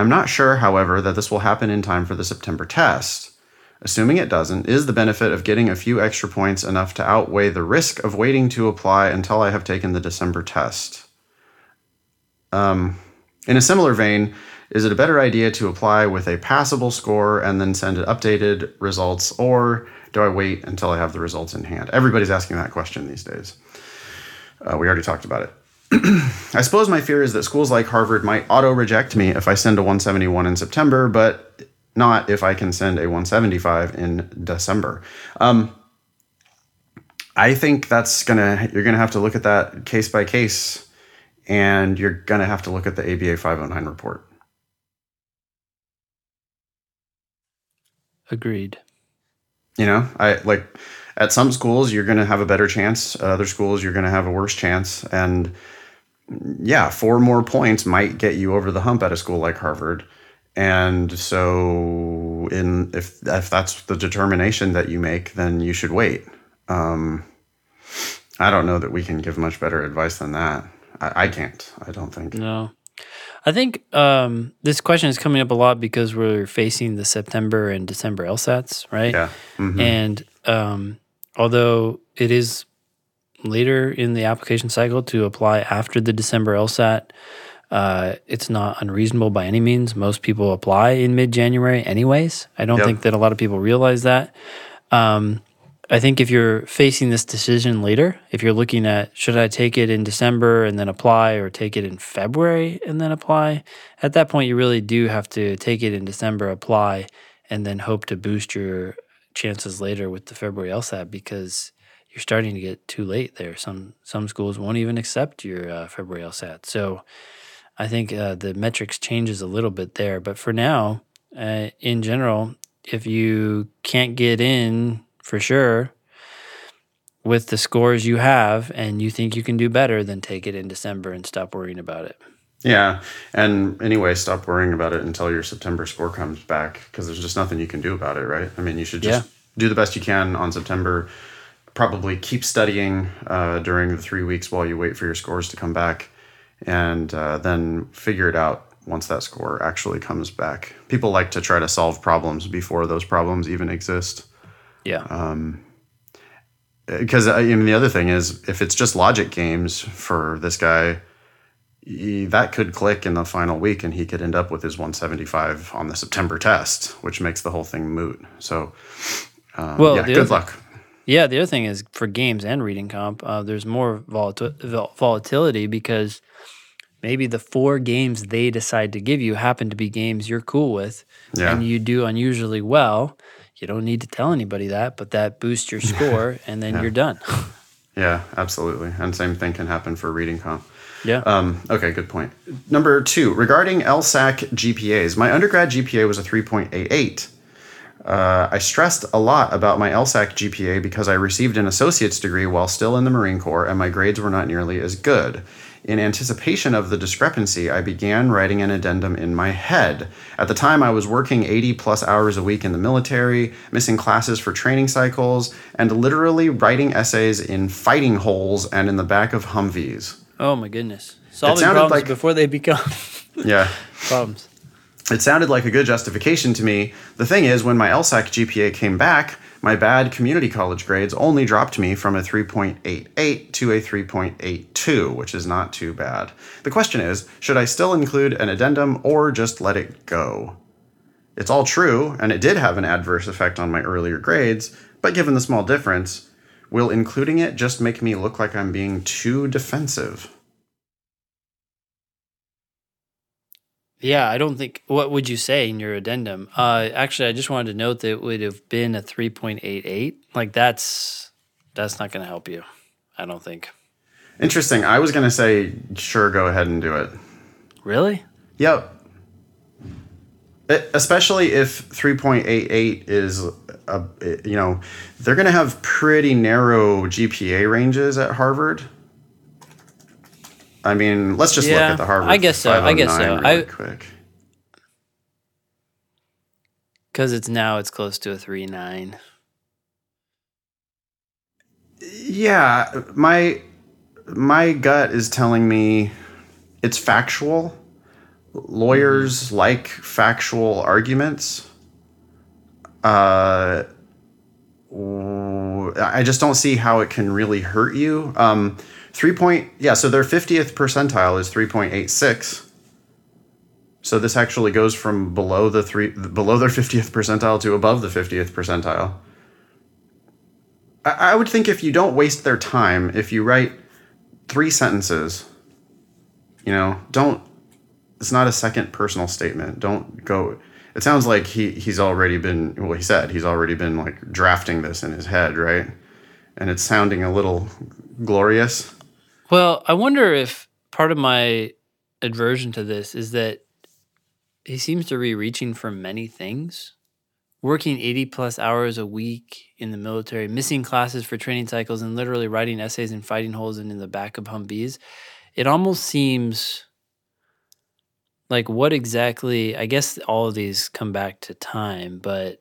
I'm not sure, however, that this will happen in time for the September test. Assuming it doesn't, is the benefit of getting a few extra points enough to outweigh the risk of waiting to apply until I have taken the December test? Um, in a similar vein, is it a better idea to apply with a passable score and then send it updated results, or do I wait until I have the results in hand? Everybody's asking that question these days. Uh, we already talked about it. I suppose my fear is that schools like Harvard might auto reject me if I send a 171 in September, but not if I can send a 175 in December. Um, I think that's gonna you're gonna have to look at that case by case, and you're gonna have to look at the ABA 509 report. Agreed. You know, I like at some schools you're going to have a better chance. At other schools you're going to have a worse chance, and yeah, four more points might get you over the hump at a school like Harvard. And so, in if if that's the determination that you make, then you should wait. Um, I don't know that we can give much better advice than that. I, I can't. I don't think. No, I think um, this question is coming up a lot because we're facing the September and December LSATs, right? Yeah. Mm-hmm. And um, although it is later in the application cycle to apply after the December LSAT. Uh, it's not unreasonable by any means. Most people apply in mid January, anyways. I don't yep. think that a lot of people realize that. Um, I think if you're facing this decision later, if you're looking at should I take it in December and then apply or take it in February and then apply, at that point, you really do have to take it in December, apply, and then hope to boost your chances later with the February LSAT because you're starting to get too late there. Some some schools won't even accept your uh, February LSAT. So I think uh, the metrics changes a little bit there. But for now, uh, in general, if you can't get in for sure with the scores you have and you think you can do better, then take it in December and stop worrying about it. Yeah. And anyway, stop worrying about it until your September score comes back because there's just nothing you can do about it, right? I mean, you should just Yeah. do the best you can on September. Probably keep studying uh, during the three weeks while you wait for your scores to come back, and uh, then figure it out once that score actually comes back. People like to try to solve problems before those problems even exist. Yeah. because I mean the other thing is if it's just logic games for this guy he, that could click in the final week and he could end up with his 175 on the september test which makes the whole thing moot so um, Well, yeah good other- luck Yeah, the other thing is for games and reading comp, uh, there's more volati- vol- volatility because maybe the four games they decide to give you happen to be games you're cool with, Yeah. and you do unusually well. You don't need to tell anybody that, but that boosts your score, and then you're done. yeah absolutely and same thing can happen for reading comp yeah. Um, okay, good point. Number two, regarding LSAC GPAs, my undergrad GPA was a 3.88. Uh, I stressed a lot about my LSAC GPA because I received an associate's degree while still in the Marine Corps and my grades were not nearly as good. In anticipation of the discrepancy, I began writing an addendum in my head. At the time, I was working 80 plus hours a week in the military, missing classes for training cycles, and literally writing essays in fighting holes and in the back of Humvees. oh my goodness. Solving sounded problems like- before they become Yeah. problems. It sounded like a good justification to me. The thing is, when my LSAC GPA came back, my bad community college grades only dropped me from a 3.88 to a 3.82, which is not too bad. The question is should I still include an addendum or just let it go? It's all true, and it did have an adverse effect on my earlier grades, but given the small difference, will including it just make me look like I'm being too defensive? Yeah, I don't think. What would you say in your addendum? Uh, actually, I just wanted to note that it would have been a three point eight eight. Like that's that's not going to help you. I don't think. Interesting. I was going to say, sure, go ahead and do it. Really? Yep. E- Especially if 3.88 is a, you know, they're going to have pretty narrow GPA ranges at Harvard. I mean, let's just look at the Harvard. I guess so, I guess so. 509 really I- quick. Because it's now it's close to a three nine. Yeah, my my gut is telling me it's factual. Lawyers like factual arguments. Uh, I just don't see how it can really hurt you. Um, three point yeah, so their fiftieth percentile is three point eight six. So this actually goes from below the three below their fiftieth percentile to above the fiftieth percentile. I, I would think if you don't waste their time, if you write three sentences, you know, don't. It's not a second personal statement. Don't go. It sounds like he he's already been. Well, he said he's already been like drafting this in his head, right? And it's sounding a little glorious. Well, I wonder if part of my aversion to this is that he seems to be reaching for many things. Working 80 plus hours a week in the military, missing classes for training cycles, and literally writing essays in fighting holes and in the back of Humvees. It almost seems like what exactly, I guess all of these come back to time, but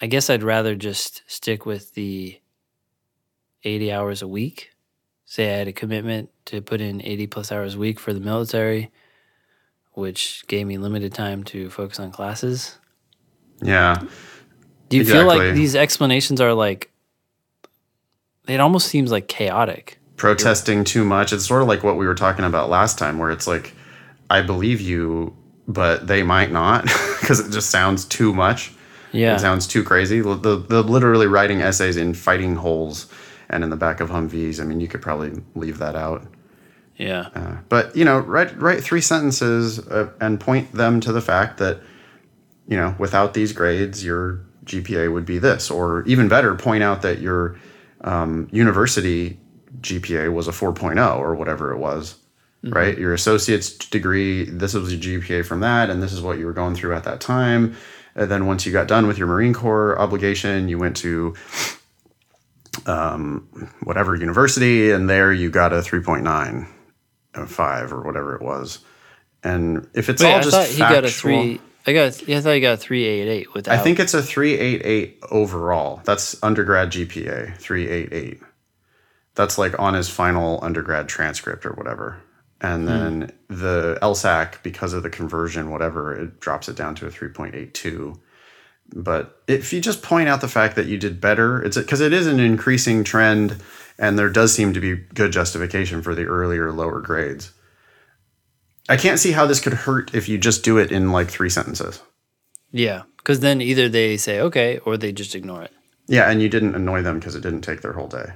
I guess I'd rather just stick with the 80 hours a week. Say I had a commitment to put in 80 plus hours a week for the military, which gave me limited time to focus on classes. Yeah. Do you feel like these explanations are like, it almost seems like chaotic? protesting too much. It's sort of like what we were talking about last time, where it's like, I believe you, but they might not because it just sounds too much. Yeah. It sounds too crazy. The, the, the literally writing essays in fighting holes and in the back of Humvees. I mean, you could probably leave that out. Yeah. Uh, but you know, write write three sentences uh, and point them to the fact that you know, without these grades, your GPA would be this, or even better, point out that your um, university GPA was a 4.0 or whatever it was. Right, your associate's degree. This was your GPA from that, and this is what you were going through at that time. And then once you got done with your Marine Corps obligation, you went to um, whatever university, and there you got a 3.9 five or whatever it was. And if it's Wait, all I just thought he got a factual- three. I got. Yeah, I thought he got a three eight eight without. I think it's a 388 overall. That's undergrad GPA, 388. That's like on his final undergrad transcript or whatever. And then the LSAC, because of the conversion, whatever, it drops it down to a 3.82. But if you just point out the fact that you did better, it's because it is an increasing trend, and there does seem to be good justification for the earlier lower grades. I can't see how this could hurt if you just do it in like three sentences. Yeah, because then either they say okay or they just ignore it. Yeah, and you didn't annoy them because it didn't take their whole day.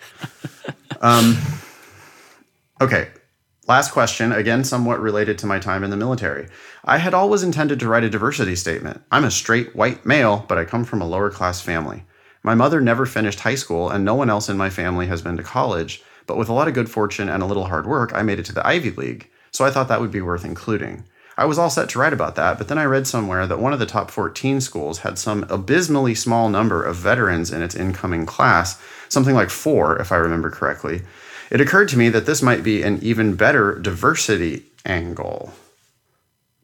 um, okay, last question, again, somewhat related to my time in the military. I had always intended to write a diversity statement. I'm a straight white male, but I come from a lower class family. My mother never finished high school, and no one else in my family has been to college, but with a lot of good fortune and a little hard work, I made it to the Ivy League, so I thought that would be worth including. I was all set to write about that, but then I read somewhere that one of the top 14 schools had some abysmally small number of veterans in its incoming class, something like four, if I remember correctly. It occurred to me that this might be an even better diversity angle.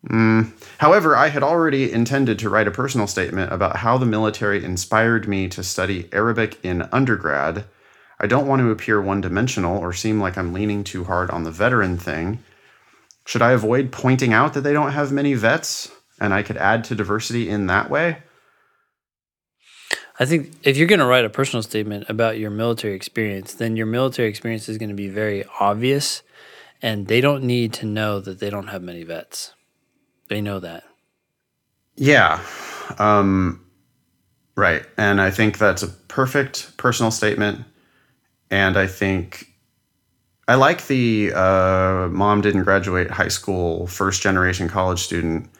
Mm. However, I had already intended to write a personal statement about how the military inspired me to study Arabic in undergrad. I don't want to appear one dimensional or seem like I'm leaning too hard on the veteran thing. Should I avoid pointing out that they don't have many vets and I could add to diversity in that way? I think if you're going to write a personal statement about your military experience, then your military experience is going to be very obvious, and they don't need to know that they don't have many vets. They know that. Yeah. Um, right. And I think that's a perfect personal statement. And I think I like the uh, mom didn't graduate high school, first generation college student.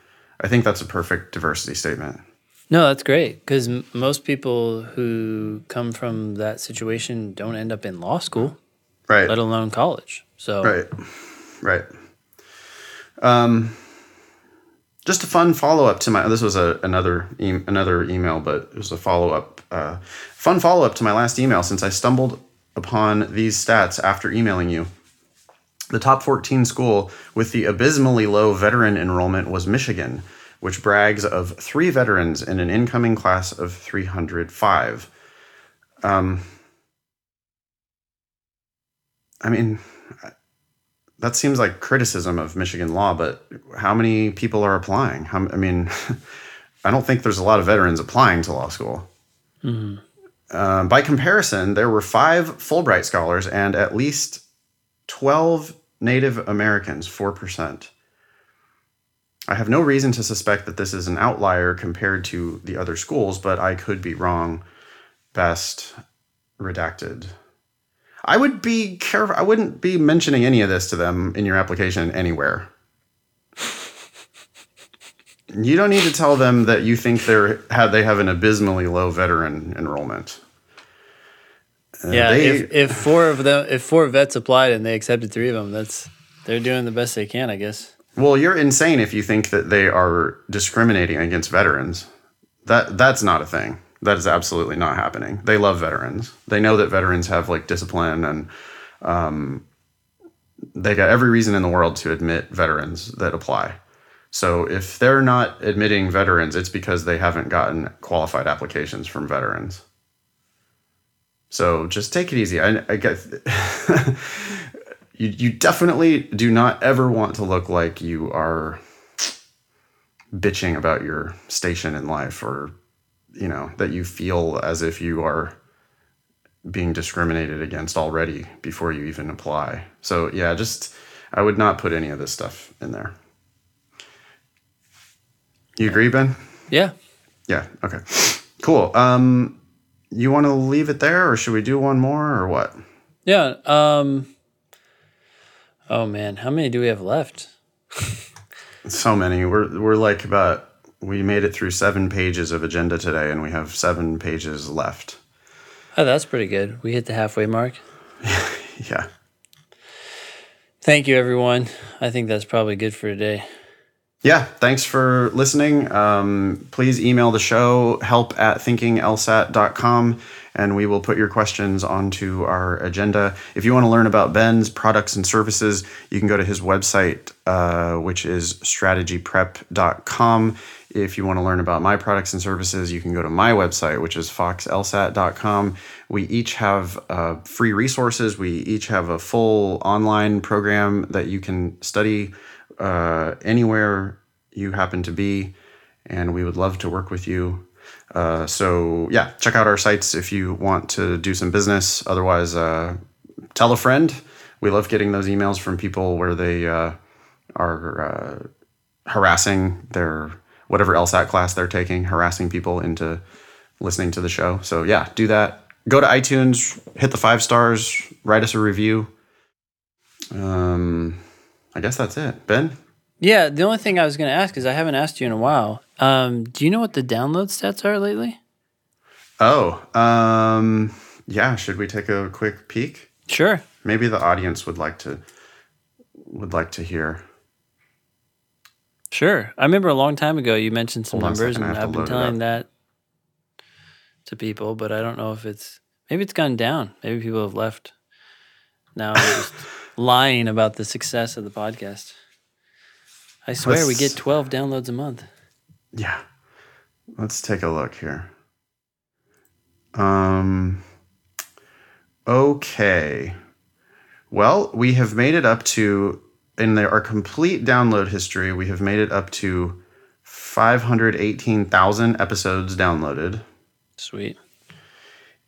I think that's a perfect diversity statement. No, that's great because m- most people who come from that situation don't end up in law school, Right. let alone college. So, Right. Right. Um, just a fun follow up to my. This was a another e- another email, but it was a follow up. Uh, fun follow up to my last email since I stumbled upon these stats after emailing you. The top 14 school with the abysmally low veteran enrollment was Michigan, which brags of three veterans in an incoming class of 305. Um, I mean, that seems like criticism of Michigan law, but how many people are applying? How, I mean, I don't think there's a lot of veterans applying to law school. Um, by comparison, there were five Fulbright scholars and at least 12 Native Americans, 4%. I have no reason to suspect that this is an outlier compared to the other schools, but I could be wrong. Best redacted. I would be careful. I wouldn't be mentioning any of this to them in your application anywhere. You don't need to tell them that you think they're have they have an abysmally low veteran enrollment. Uh, yeah, they- if, if four of them, if four vets applied and they accepted three of them, that's they're doing the best they can, I guess. Well, you're insane if you think that they are discriminating against veterans. That that's not a thing. That is absolutely not happening. They love veterans. They know that veterans have like discipline and um, they got every reason in the world to admit veterans that apply. So if they're not admitting veterans, it's because they haven't gotten qualified applications from veterans. So just take it easy. I, I get you, you definitely do not ever want to look like you are bitching about your station in life or you know that you feel as if you are being discriminated against already before you even apply so yeah just i would not put any of this stuff in there you agree ben Yeah. yeah okay cool um you want to leave it there or should we do one more or what Yeah. Um Oh man, how many do we have left? So many. We're we're like about we made it through seven pages of agenda today, and we have seven pages left. Oh, that's pretty good. We hit the halfway mark. Yeah. Thank you everyone. I think that's probably good for today. Yeah. Thanks for listening. Um, please email the show help at thinkinglsat.com and we will put your questions onto our agenda. If you want to learn about Ben's products and services, you can go to his website, uh, which is strategyprep.com. If you want to learn about my products and services, you can go to my website, which is foxlsat.com. We each have uh, free resources. We each have a full online program that you can study uh, anywhere you happen to be, and we would love to work with you. Uh, so, yeah, check out our sites if you want to do some business. Otherwise, uh, tell a friend. We love getting those emails from people where they uh, are uh, harassing their whatever LSAT class they're taking, harassing people into listening to the show. So, yeah, do that. Go to iTunes, hit the five stars, write us a review. Um, I guess that's it. Ben? Yeah, the only thing I was going to ask is I haven't asked you in a while. Um, do you know what the download stats are lately? Oh, um, yeah. Should we take a quick peek? Sure. Maybe the audience would like to would like to hear. Sure. I remember a long time ago you mentioned some Hold numbers, and I've been telling that to people, but I don't know if it's maybe it's gone down. Maybe people have left. Now I'm just lying about the success of the podcast. I swear we Let's- get 12 downloads a month. Yeah. Let's take a look here. Um okay. Well, we have made it up to in the, our complete download history, we have made it up to 518,000 episodes downloaded. Sweet.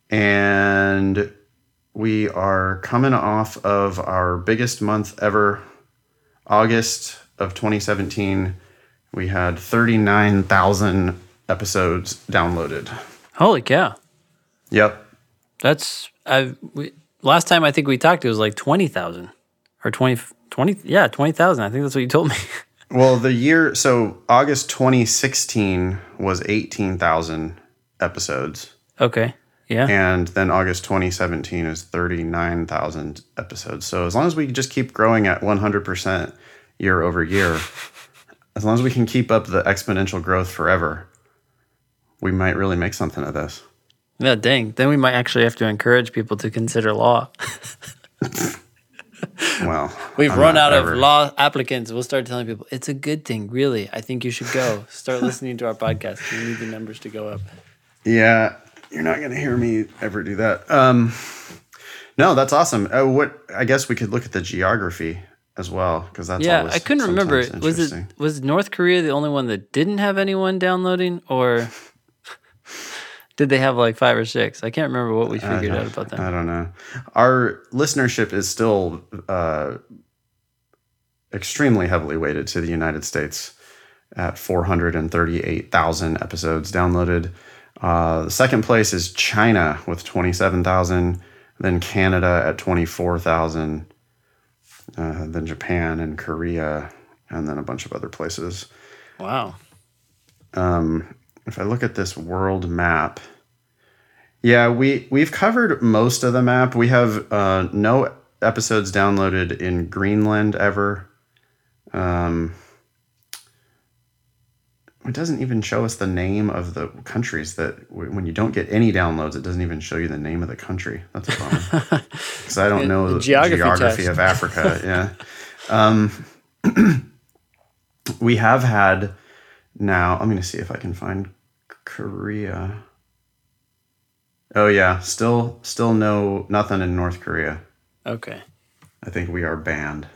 and we are coming off of our biggest month ever august of 2017 we had 39000 episodes downloaded Holy cow. yep That's I we, last time I think we talked it was like 20,000 or 20 20 yeah, 20,000. I think that's what you told me. well the year so august 2016 was 18000 episodes okay. Yeah. and then august 2017 is 39000 episodes so as long as we just keep growing at 100% year over year as long as we can keep up the exponential growth forever we might really make something of this Yeah, dang. Then we might actually have to encourage people to consider law. well We've I'm run out ever- of law applicants. We'll start telling people it's a good thing. Really, I think you should go. Start listening to our podcast. We need the numbers to go up. yeah you're not going to hear me ever do that um no that's awesome uh, what i guess we could look at the geography as well because that's yeah, I couldn't remember. Was it was North Korea the only one that didn't have anyone downloading, or did they have like five or six? I can't remember what we figured out about that. I don't know. Our listenership is still uh, extremely heavily weighted to the United States at 438,000 episodes downloaded. Uh, the second place is China with 27,000, then Canada at 24,000, uh, then Japan and Korea, and then a bunch of other places. Wow. Um, if I look at this world map, yeah, we we've covered most of the map. We have uh, no episodes downloaded in Greenland ever. Um, it doesn't even show us the name of the countries that when you don't get any downloads, it doesn't even show you the name of the country. That's a bummer because I don't know The geography geography, of Africa. Yeah. Um, we have had now. I'm going to see if I can find Korea. Oh yeah, still still no nothing in North Korea. Okay. I think we are banned.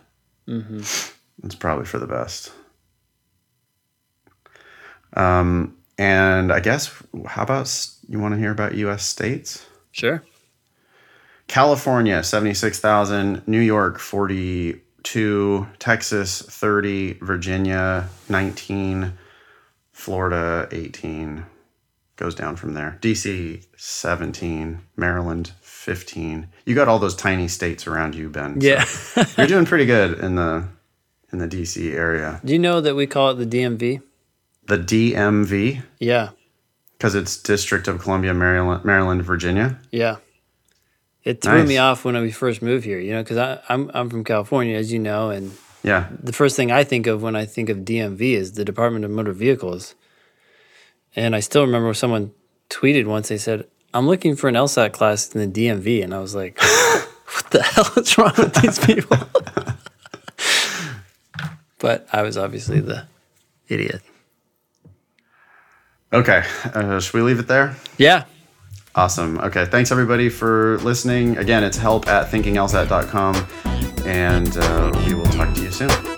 hmm It's probably for the best. Um, and I guess how about you want to hear about U.S. states? Sure. California, 76,000. New York, 42. Texas, 30. Virginia, 19. Florida, 18. Goes down from there. DC, 17. Maryland, 15. You got all those tiny states around you, Ben. so Yeah. you're doing pretty good in the in the DC area. Do you know that we call it the DMV? The DMV, Yeah. because it's District of Columbia, Maryland, Maryland, Virginia. Yeah. It threw Nice. me off when we first moved here, you know, because I'm I'm from California, as you know, and Yeah, the first thing I think of when I think of DMV is the Department of Motor Vehicles. And I still remember someone tweeted once they said, I'm looking for an LSAT class in the DMV. And I was like, what the hell is wrong with these people? but I was obviously the idiot. Okay. Uh, should we leave it there? Yeah. Awesome. Okay. Thanks everybody for listening. Again, it's help at thinkinglsat.com and uh, we will talk to you soon.